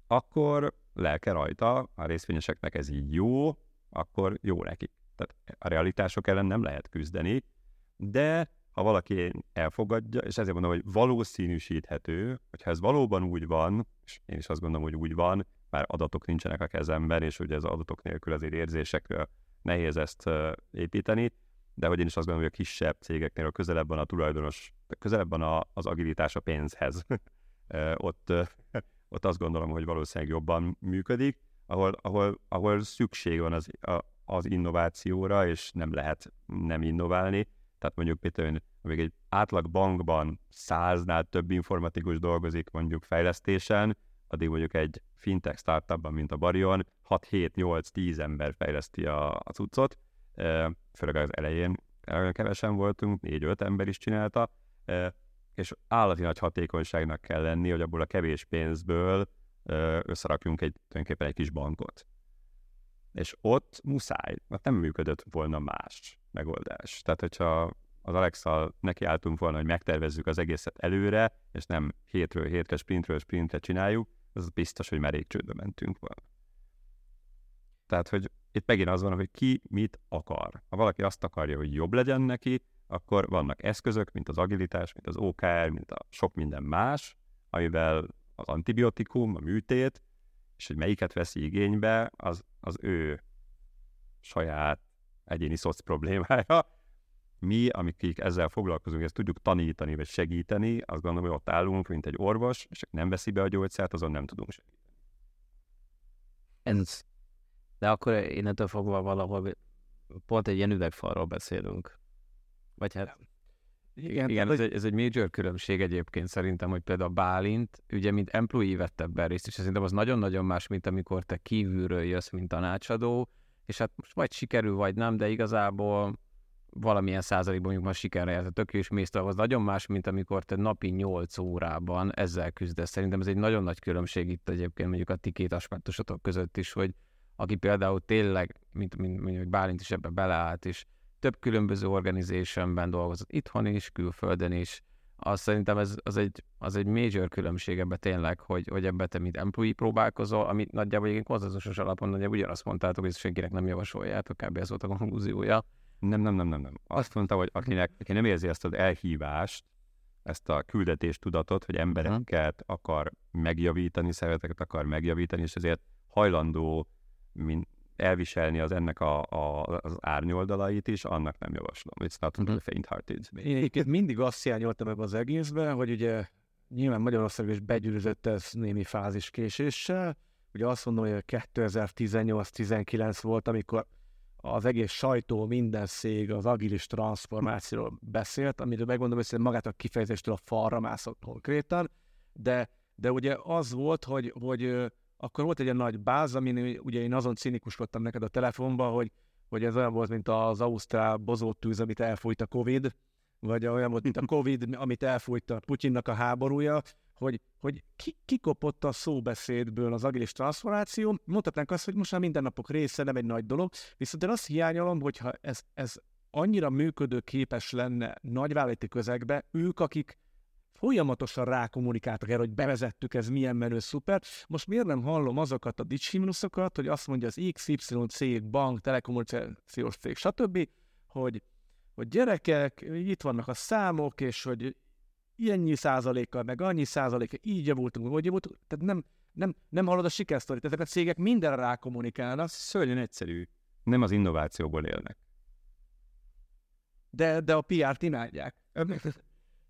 akkor lelke rajta, a részvényeseknek ez így jó, akkor jó neki. Tehát a realitások ellen nem lehet küzdeni, de ha valaki elfogadja, és ezért mondom, hogy valószínűsíthető, hogyha ez valóban úgy van, és én is azt gondolom, hogy úgy van, már adatok nincsenek a kezemben, és ugye az adatok nélkül azért érzésekről nehéz ezt építeni, de hogy én is azt gondolom, hogy a kisebb cégeknél a közelebb van a tulajdonos, közelebb van a, az agilitás a pénzhez. ott, ott azt gondolom, hogy valószínűleg jobban működik, ahol, ahol, ahol szükség van az, a, az innovációra, és nem lehet nem innoválni. Tehát mondjuk például, amíg egy átlag bankban száznál több informatikus dolgozik mondjuk fejlesztésen, addig mondjuk egy fintech startupban, mint a Barion, 6-7-8-10 ember fejleszti a, a cuccot, főleg az elején kevesen voltunk, 4-5 ember is csinálta, és állati nagy hatékonyságnak kell lenni, hogy abból a kevés pénzből összerakjunk egy, tulajdonképpen egy kis bankot. És ott muszáj, mert nem működött volna más megoldás. Tehát, hogyha az Alexa nekiálltunk volna, hogy megtervezzük az egészet előre, és nem hétről hétre, sprintről sprintre csináljuk, az biztos, hogy merék csődbe mentünk volna. Tehát, hogy itt megint az van, hogy ki mit akar. Ha valaki azt akarja, hogy jobb legyen neki, akkor vannak eszközök, mint az agilitás, mint az OKR, mint a sok minden más, amivel az antibiotikum, a műtét, és hogy melyiket veszi igénybe, az, az ő saját egyéni szoc problémája. Mi, amik ezzel foglalkozunk, ezt tudjuk tanítani, vagy segíteni, azt gondolom, hogy ott állunk, mint egy orvos, és nem veszi be a gyógyszert, azon nem tudunk segíteni. Ez, de akkor innentől fogva valahol pont egy ilyen üvegfalról beszélünk. Vagy hát... Igen, Igen ez, egy, ez egy major különbség egyébként szerintem, hogy például a Bálint, ugye mint employee vett ebben részt, és szerintem az nagyon-nagyon más, mint amikor te kívülről jössz, mint tanácsadó, és hát most vagy sikerül, vagy nem, de igazából valamilyen százalékban mondjuk ma sikerre járt a tök és mész nagyon más, mint amikor te napi 8 órában ezzel küzdesz. Szerintem ez egy nagyon nagy különbség itt egyébként mondjuk a ti két aspektusotok között is, hogy aki például tényleg, mint, mint mondjuk Bálint is ebbe beleállt, és több különböző organizationben dolgozott, itthon is, külföldön is, azt szerintem ez, az, egy, az egy major különbség ebbe tényleg, hogy, hogy ebbe te mint employee próbálkozol, amit nagyjából egy konzenzusos alapon nagyjából ugyanazt mondtátok, hogy senkinek nem javasoljátok, kb. ez volt a konklúziója. Nem, nem, nem, nem, nem. Azt mondta, hogy akinek, aki nem érzi ezt az elhívást, ezt a küldetéstudatot, hogy embereket akar megjavítani, szereteket akar megjavítani, és ezért hajlandó mint elviselni az ennek a, a, az árnyoldalait is, annak nem javaslom. It's not mm-hmm. faint-hearted. Én egyébként mindig azt hiányoltam ebbe az egészben, hogy ugye nyilván Magyarországon is begyűrűzött ez némi fázis késéssel. Ugye azt mondom, hogy 2018-19 volt, amikor az egész sajtó, minden szég az agilis transformációról beszélt, amiről megmondom, hogy magát a kifejezéstől a falra mászott konkrétan, de, de ugye az volt, hogy, hogy akkor volt egy ilyen nagy báz, amin ugye én azon cinikuskodtam neked a telefonban, hogy, hogy ez olyan volt, mint az Ausztrál bozótűz, amit elfújt a Covid, vagy olyan volt, mint a Covid, amit elfújt a Putyinnak a háborúja, hogy, hogy ki, kikopott a szóbeszédből az agilis transformáció. Mondhatnánk azt, hogy most már mindennapok része, nem egy nagy dolog, viszont én azt hiányolom, hogyha ez, ez annyira működőképes lenne nagyvállalati közegbe, ők, akik folyamatosan rákommunikáltak erre, hogy bevezettük, ez milyen menő, szuper. Most miért nem hallom azokat a dicsimnuszokat, hogy azt mondja az XY cég, bank, telekommunikációs cég, stb., hogy, hogy gyerekek, itt vannak a számok, és hogy ilyennyi százalékkal, meg annyi százalékkal, így javultunk, hogy javultunk, tehát nem, nem, nem hallod a sikersztorit, ezek a cégek mindenre rákommunikálnak. Szörnyen egyszerű. Nem az innovációból élnek. De, de a PR-t imádják.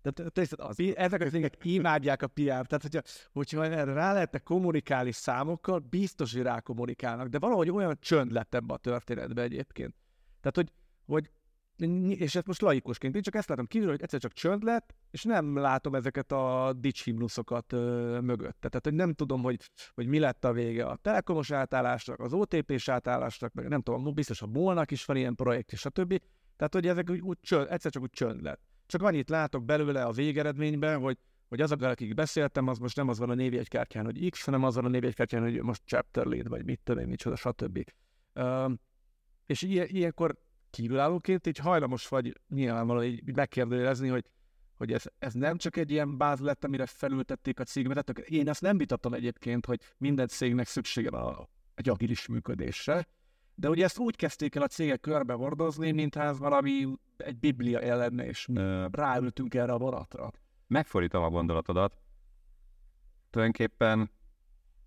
Tehát az, ezek a cégek imádják a PR, tehát hogyha, hogyha erre rá lehetne kommunikálni számokkal, biztos, hogy rá kommunikálnak, de valahogy olyan csönd lett ebbe a történetbe egyébként. Tehát, hogy, hogy és ezt most laikusként, én csak ezt látom kívül, hogy egyszer csak csönd lett, és nem látom ezeket a dicshimnuszokat ö. Tehát, hogy nem tudom, hogy, hogy mi lett a vége a telekomos átállásnak, az OTP-s átállásnak, meg nem tudom, biztos a Molnak is van ilyen projekt, és a többi. Tehát, hogy ezek úgy, úgy csönd, egyszer csak úgy csönd lett. Csak annyit látok belőle a végeredményben, hogy, hogy azok, akik beszéltem, az most nem az van a névjegykártyán, hogy X, hanem az van a névjegykártyán, hogy most chapter lead, vagy mit tudom én, micsoda, stb. Uh, és ilyen, ilyenkor kívülállóként így hajlamos vagy nyilvánvalóan így megkérdőjelezni, hogy, hogy ez, ez nem csak egy ilyen báz lett, amire felültették a cégbe. Tehát én ezt nem vitattam egyébként, hogy minden cégnek szüksége van egy agilis működésre, de ugye ezt úgy kezdték el a cégek körbevordozni, mintha ez valami egy biblia lenne, és Ö... ráültünk erre a vonatra. Megfordítom a gondolatodat. Tulajdonképpen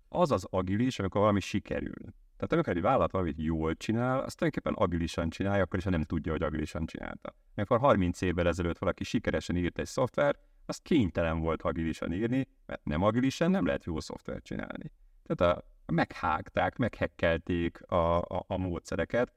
az az agilis, amikor valami sikerül. Tehát amikor egy vállalat valamit jól csinál, azt tulajdonképpen agilisan csinálja, akkor is, ha nem tudja, hogy agilisan csinálta. Amikor 30 évvel ezelőtt valaki sikeresen írt egy szoftver, az kénytelen volt agilisan írni, mert nem agilisan nem lehet jó szoftvert csinálni. Tehát a, meghágták, meghekkelték a, a, a módszereket.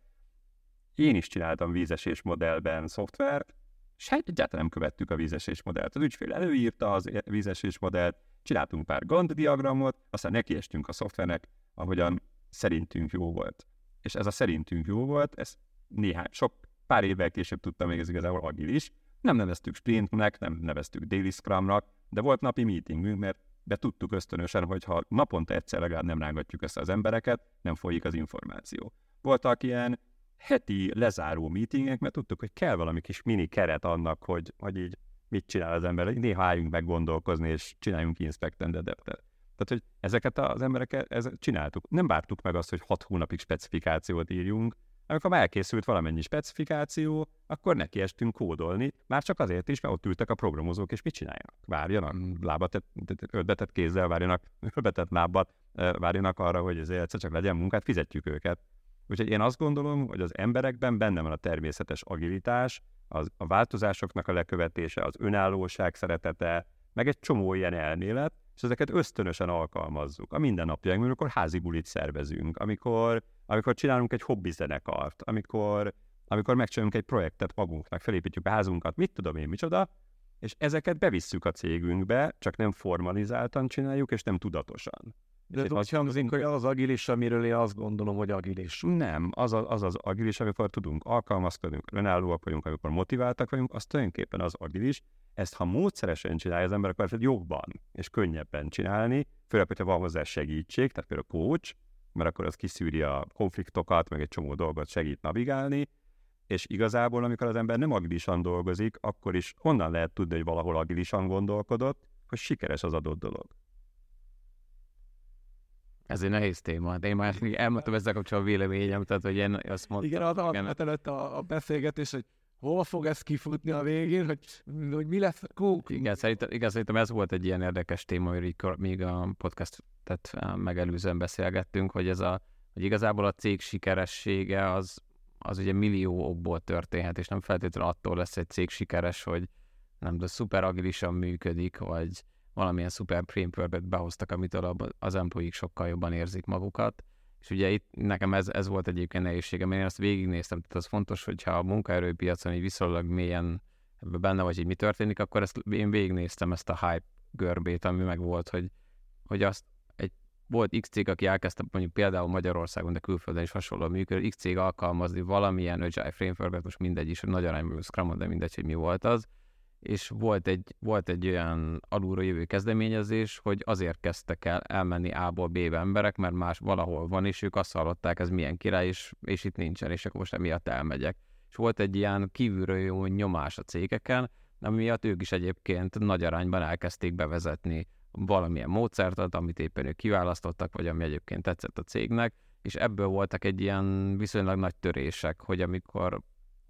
Én is csináltam vízesés modellben szoftvert, és hát egyáltalán nem követtük a vízesés modellt. Az ügyfél előírta az vízesés modellt, csináltunk pár Gantt diagramot, aztán nekiestünk a szoftvernek, ahogyan szerintünk jó volt. És ez a szerintünk jó volt, ez néhány, sok pár évvel később tudtam még ez igazából agilis. Nem neveztük sprintnek, nem neveztük daily scrumnak, de volt napi meetingünk, mert de tudtuk ösztönösen, hogy ha naponta egyszer legalább nem rángatjuk össze az embereket, nem folyik az információ. Voltak ilyen heti lezáró meetingek, mert tudtuk, hogy kell valami kis mini keret annak, hogy, hogy így mit csinál az ember. Néha álljunk meg gondolkozni, és csináljunk inspect and adapter. Tehát, hogy ezeket az embereket ez, csináltuk. Nem vártuk meg azt, hogy hat hónapig specifikációt írjunk, amikor már elkészült valamennyi specifikáció, akkor nekiestünk kódolni, már csak azért is, mert ott ültek a programozók, és mit csináljanak? Várjanak, lábat, ötbetett kézzel várjanak, ötbetett lábat, várjanak arra, hogy ezért egyszer csak legyen munkát, fizetjük őket. Úgyhogy én azt gondolom, hogy az emberekben benne van a természetes agilitás, az, a változásoknak a lekövetése, az önállóság szeretete, meg egy csomó ilyen elmélet, és ezeket ösztönösen alkalmazzuk. A mindennapjainkban, amikor házi bulit szervezünk, amikor, amikor csinálunk egy hobbi zenekart, amikor, amikor megcsinálunk egy projektet magunknak, felépítjük a házunkat, mit tudom én, micsoda, és ezeket bevisszük a cégünkbe, csak nem formalizáltan csináljuk, és nem tudatosan. De hangzik, hogy az agilis, amiről én azt gondolom, hogy agilis. Nem, az az, az, az agilis, amikor tudunk alkalmazkodni, önállóak vagyunk, amikor motiváltak vagyunk, az tulajdonképpen az agilis. Ezt, ha módszeresen csinálja az ember, akkor jobban és könnyebben csinálni, főleg, hogyha van hozzá segítség, tehát például coach, mert akkor az kiszűri a konfliktokat, meg egy csomó dolgot segít navigálni, és igazából, amikor az ember nem agilisan dolgozik, akkor is honnan lehet tudni, hogy valahol agilisan gondolkodott, hogy sikeres az adott dolog. Ez egy nehéz téma, de én már elmondtam ezzel kapcsolatban a véleményem, tehát hogy én azt mondtam. Igen, az igen. előtt a, a beszélgetés, hogy hol fog ez kifutni a végén, hogy, hogy mi lesz a kók. Igen, szerintem, igen, szerintem ez volt egy ilyen érdekes téma, hogy még a podcastet megelőzően beszélgettünk, hogy ez a, hogy igazából a cég sikeressége az, az ugye millióokból történhet, és nem feltétlenül attól lesz egy cég sikeres, hogy nem, de szuper agilisan működik, vagy, valamilyen szuper framework behoztak, amitől az employee sokkal jobban érzik magukat. És ugye itt nekem ez, ez volt egyébként nehézségem, én azt végignéztem, tehát az fontos, hogyha a munkaerőpiacon így viszonylag mélyen benne vagy, hogy mi történik, akkor ezt én végignéztem ezt a hype görbét, ami meg volt, hogy, hogy azt egy, volt X cég, aki elkezdte mondjuk például Magyarországon, de külföldön is hasonló működő, X cég alkalmazni valamilyen Agile framework most mindegy is, nagy arányban Scrum, de mindegy, hogy mi volt az, és volt egy, volt egy olyan alulról jövő kezdeményezés, hogy azért kezdtek el elmenni A-ból B-be emberek, mert más valahol van, és ők azt hallották, ez milyen király, és, és itt nincsen, és akkor most emiatt elmegyek. És volt egy ilyen kívülről jó nyomás a cégeken, ami miatt ők is egyébként nagy arányban elkezdték bevezetni valamilyen módszertat, amit éppen ők kiválasztottak, vagy ami egyébként tetszett a cégnek, és ebből voltak egy ilyen viszonylag nagy törések, hogy amikor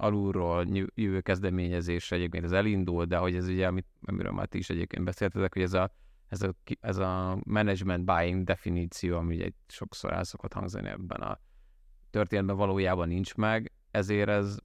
alulról jövő kezdeményezésre egyébként ez elindul, de hogy ez ugye, amit, amiről már ti is egyébként beszéltetek, hogy ez a, ez a, ez a management buying definíció, ami ugye sokszor el szokott hangzani ebben a történetben valójában nincs meg, ezért ez,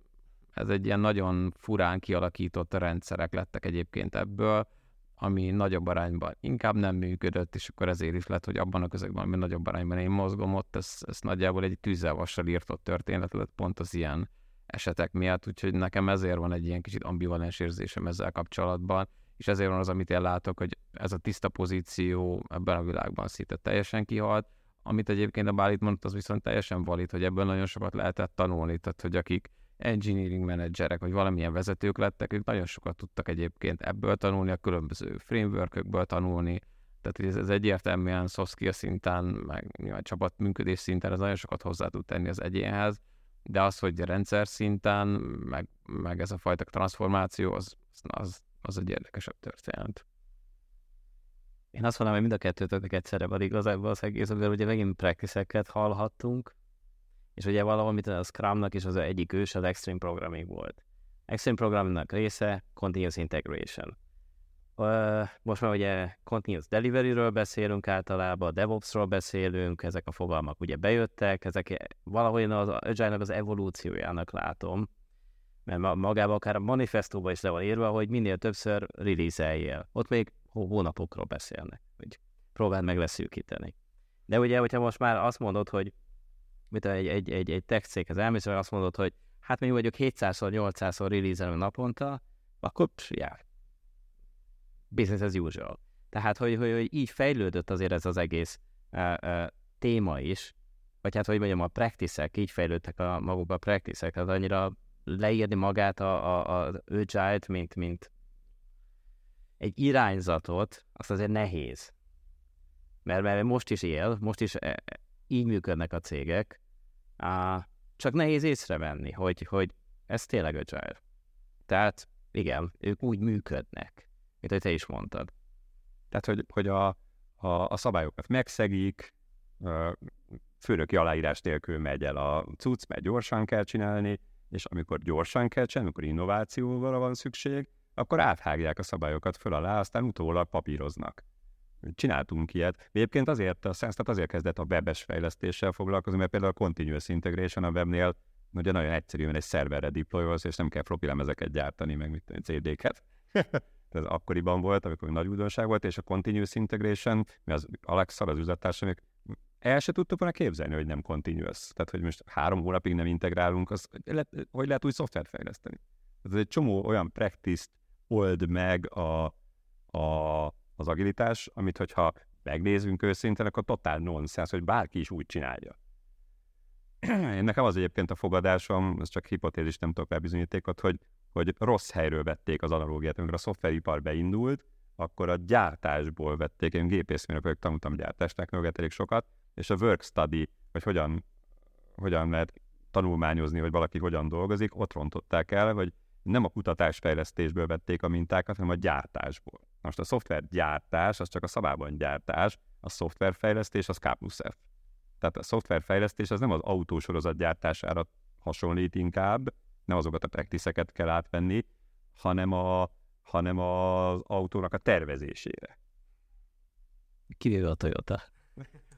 ez egy ilyen nagyon furán kialakított rendszerek lettek egyébként ebből, ami nagyobb arányban inkább nem működött, és akkor ezért is lett, hogy abban a közegben, ami nagyobb arányban én mozgom ott, ez, ez nagyjából egy tűzelvassal írtott történet lett pont az ilyen esetek miatt, úgyhogy nekem ezért van egy ilyen kicsit ambivalens érzésem ezzel kapcsolatban, és ezért van az, amit én látok, hogy ez a tiszta pozíció ebben a világban szinte teljesen kihalt, amit egyébként a Bálit mondott, az viszont teljesen valid, hogy ebből nagyon sokat lehetett tanulni, tehát hogy akik engineering menedzserek, vagy valamilyen vezetők lettek, ők nagyon sokat tudtak egyébként ebből tanulni, a különböző frameworkökből tanulni, tehát ez, ez egyértelműen soft skill szinten, meg nyilván csapatműködés szinten, ez nagyon sokat hozzá tud tenni az egyénhez, de az, hogy rendszer szinten, meg, meg ez a fajta transformáció, az, az, az egy érdekesebb történet. Én azt mondanám, hogy mind a kettőtöknek egyszerre van igazából az egész, mert ugye megint practice hallhattunk, és ugye valahol, mint a Scrumnak is az egyik ős az Extreme Programming volt. Extreme Programmingnak része Continuous Integration. Most már ugye Continuous Delivery-ről beszélünk általában, DevOps-ról beszélünk, ezek a fogalmak ugye bejöttek, ezek valahol én az agile az evolúciójának látom, mert magában akár a manifestóban is le van írva, hogy minél többször release Ott még hónapokról beszélnek, hogy próbáld meg leszűkíteni. De ugye, hogyha most már azt mondod, hogy mit egy, egy, egy, egy tech céghez elmész, azt mondod, hogy hát mi vagyok 700-szor, 800-szor release naponta, akkor psz, yeah. Business as usual. Tehát, hogy, hogy, hogy így fejlődött azért ez az egész uh, uh, téma is, vagy hát, hogy mondjam, a practice így fejlődtek a maguk a practice tehát annyira leírni magát a, a, a agile mint, mint egy irányzatot, azt azért nehéz. Mert, mert most is él, most is e, e, így működnek a cégek, á, csak nehéz észrevenni, hogy, hogy ez tényleg agile. Tehát igen, ők úgy működnek, mint ahogy te is mondtad. Tehát, hogy, hogy a, a, a szabályokat megszegik, főnöki aláírás nélkül megy el a cucc, mert gyorsan kell csinálni, és amikor gyorsan kell csinálni, amikor innovációval van szükség, akkor áthágják a szabályokat föl alá, aztán utólag papíroznak. Csináltunk ilyet. Egyébként azért a Sense azért kezdett a webes fejlesztéssel foglalkozni, mert például a Continuous Integration a webnél ugye nagyon egyszerű, mert egy szerverre deployolsz, és nem kell floppy lemezeket gyártani, meg mit CD-ket. Ez akkoriban volt, amikor nagy újdonság volt, és a Continuous Integration, mi az Alexa, az üzlettársam, el se tudtuk volna képzelni, hogy nem continuous. Tehát, hogy most három hónapig nem integrálunk, az, hogy lehet új szoftvert fejleszteni. Ez egy csomó olyan practice old meg a, a, az agilitás, amit hogyha megnézünk őszintén, akkor totál nonsens, hogy bárki is úgy csinálja. Én nekem az egyébként a fogadásom, ez csak hipotézis, nem tudok rá bizonyítékot, hogy, hogy rossz helyről vették az analógiát. Amikor a szoftveripar beindult, akkor a gyártásból vették, én gépészmérnök vagyok, tanultam gyártást, elég sokat, és a work study, vagy hogyan, hogyan lehet tanulmányozni, hogy valaki hogyan dolgozik, ott rontották el, hogy nem a kutatásfejlesztésből vették a mintákat, hanem a gyártásból. Most a szoftvergyártás, az csak a szabában gyártás, a szoftverfejlesztés az K plusz F. Tehát a szoftverfejlesztés az nem az autósorozat gyártására hasonlít inkább, nem azokat a praktiszeket kell átvenni, hanem, a, hanem az autónak a tervezésére. Kivéve a Toyota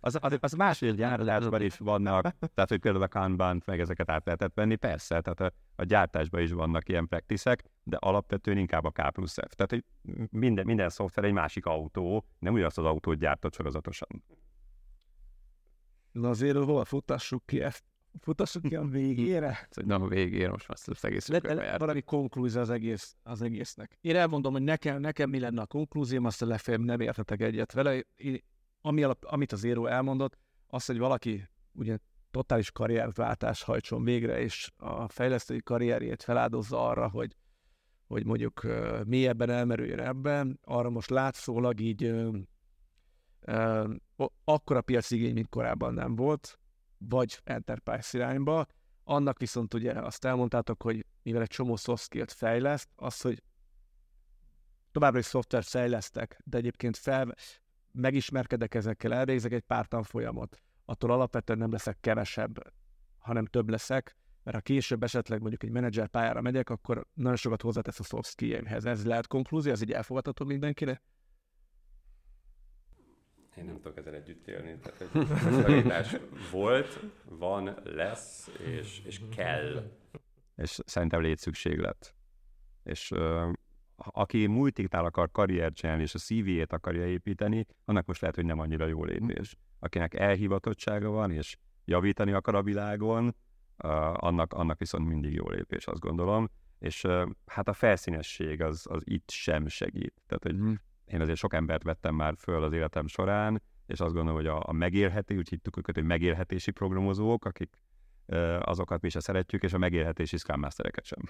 az, az, az másfél gyártásban is vannak, tehát hogy például a kanban meg ezeket át lehetett venni, persze, tehát a, a gyártásban is vannak ilyen praktiszek, de alapvetően inkább a K plusz F. Tehát, hogy minden, minden szoftver egy másik autó, nem ugyanazt az autót gyártott sorozatosan. Na azért hol futassuk ki ezt? Futassuk ki a végére? Nem a végére, most már az egész le, le, valami konklúzió az, egész, az egésznek. Én elmondom, hogy nekem, nekem mi lenne a konklúzióm, azt a legfeljebb nem értetek egyet vele. Én ami alap, amit az író elmondott, az, hogy valaki ugye totális karrierváltás hajtson végre, és a fejlesztői karrierjét feláldozza arra, hogy, hogy mondjuk uh, mélyebben elmerüljön ebben, arra most látszólag így uh, uh, akkora piacigény, mint korábban nem volt, vagy enterprise irányba. Annak viszont ugye azt elmondtátok, hogy mivel egy csomó soft skill fejleszt, az, hogy továbbra is szoftvert fejlesztek, de egyébként fel, megismerkedek ezekkel, elvégzek egy pár tanfolyamot, attól alapvetően nem leszek kevesebb, hanem több leszek, mert ha később esetleg mondjuk egy menedzser pályára megyek, akkor nagyon sokat hozzátesz a soft skill-hez. Ez lehet konklúzió, ez így elfogadható mindenkire? Én nem tudok ezzel együtt élni. Tehát egy volt, van, lesz, és, és kell. És szerintem létszükséglet. És aki multiknál akar karriert csinálni, és a CV-ét akarja építeni, annak most lehet, hogy nem annyira jó lépés. Akinek elhivatottsága van, és javítani akar a világon, uh, annak, annak viszont mindig jó lépés, azt gondolom. És uh, hát a felszínesség az, az itt sem segít. Tehát, hogy mm. Én azért sok embert vettem már föl az életem során, és azt gondolom, hogy a, a megélhetés, úgy hittük őket, hogy megélhetési programozók, akik azokat mi is szeretjük, és a megélhetési Scrum Mastereket sem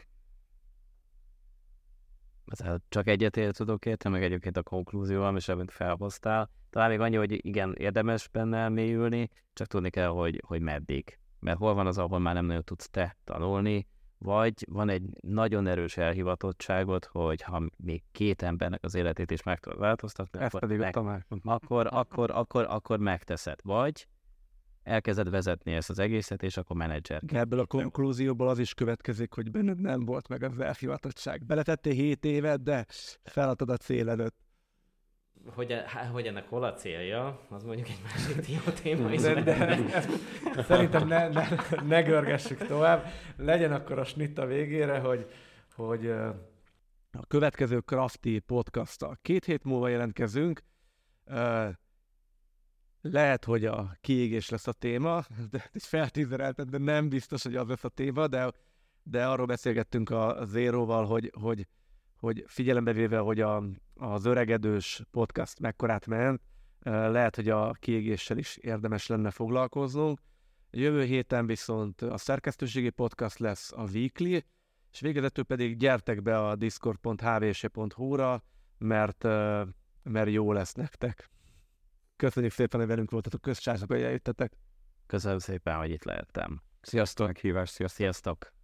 csak egyetért tudok érteni, meg egyébként a konklúzióval, és amit felhoztál. Talán még annyi, hogy igen, érdemes benne elmélyülni, csak tudni kell, hogy, hogy meddig. Mert hol van az, ahol már nem nagyon tudsz te tanulni, vagy van egy nagyon erős elhivatottságot, hogy ha még két embernek az életét is meg tudod változtatni, Ezt akkor, pedig meg, akkor, akkor, akkor, akkor megteszed. Vagy elkezded vezetni ezt az egészet, és akkor menedzser. Ebből a konklúzióból az is következik, hogy benned nem volt meg az elhivatottság. Beletettél 7 évet, de feladtad a cél előtt. Hogy, há, hogy ennek hol a célja, az mondjuk egy másik jó téma is. De, de, szerintem ne, ne, ne görgessük tovább. Legyen akkor a snitt a végére, hogy, hogy a következő Crafty podcasttal két hét múlva jelentkezünk. Lehet, hogy a kiégés lesz a téma, de egy feltízereltet, de nem biztos, hogy az lesz a téma, de, de arról beszélgettünk a Zéróval, hogy, hogy, hogy figyelembe véve, hogy a, az öregedős podcast mekkorát ment, lehet, hogy a kiégéssel is érdemes lenne foglalkoznunk. Jövő héten viszont a szerkesztőségi podcast lesz a weekly, és végezetül pedig gyertek be a discord.hvs.hu-ra, mert, mert jó lesz nektek. Köszönjük szépen, hogy velünk voltatok, közcsások, hogy eljöttetek. Köszönöm szépen, hogy itt lehettem. Sziasztok! Meghívás, sziasztok! Sziasztok!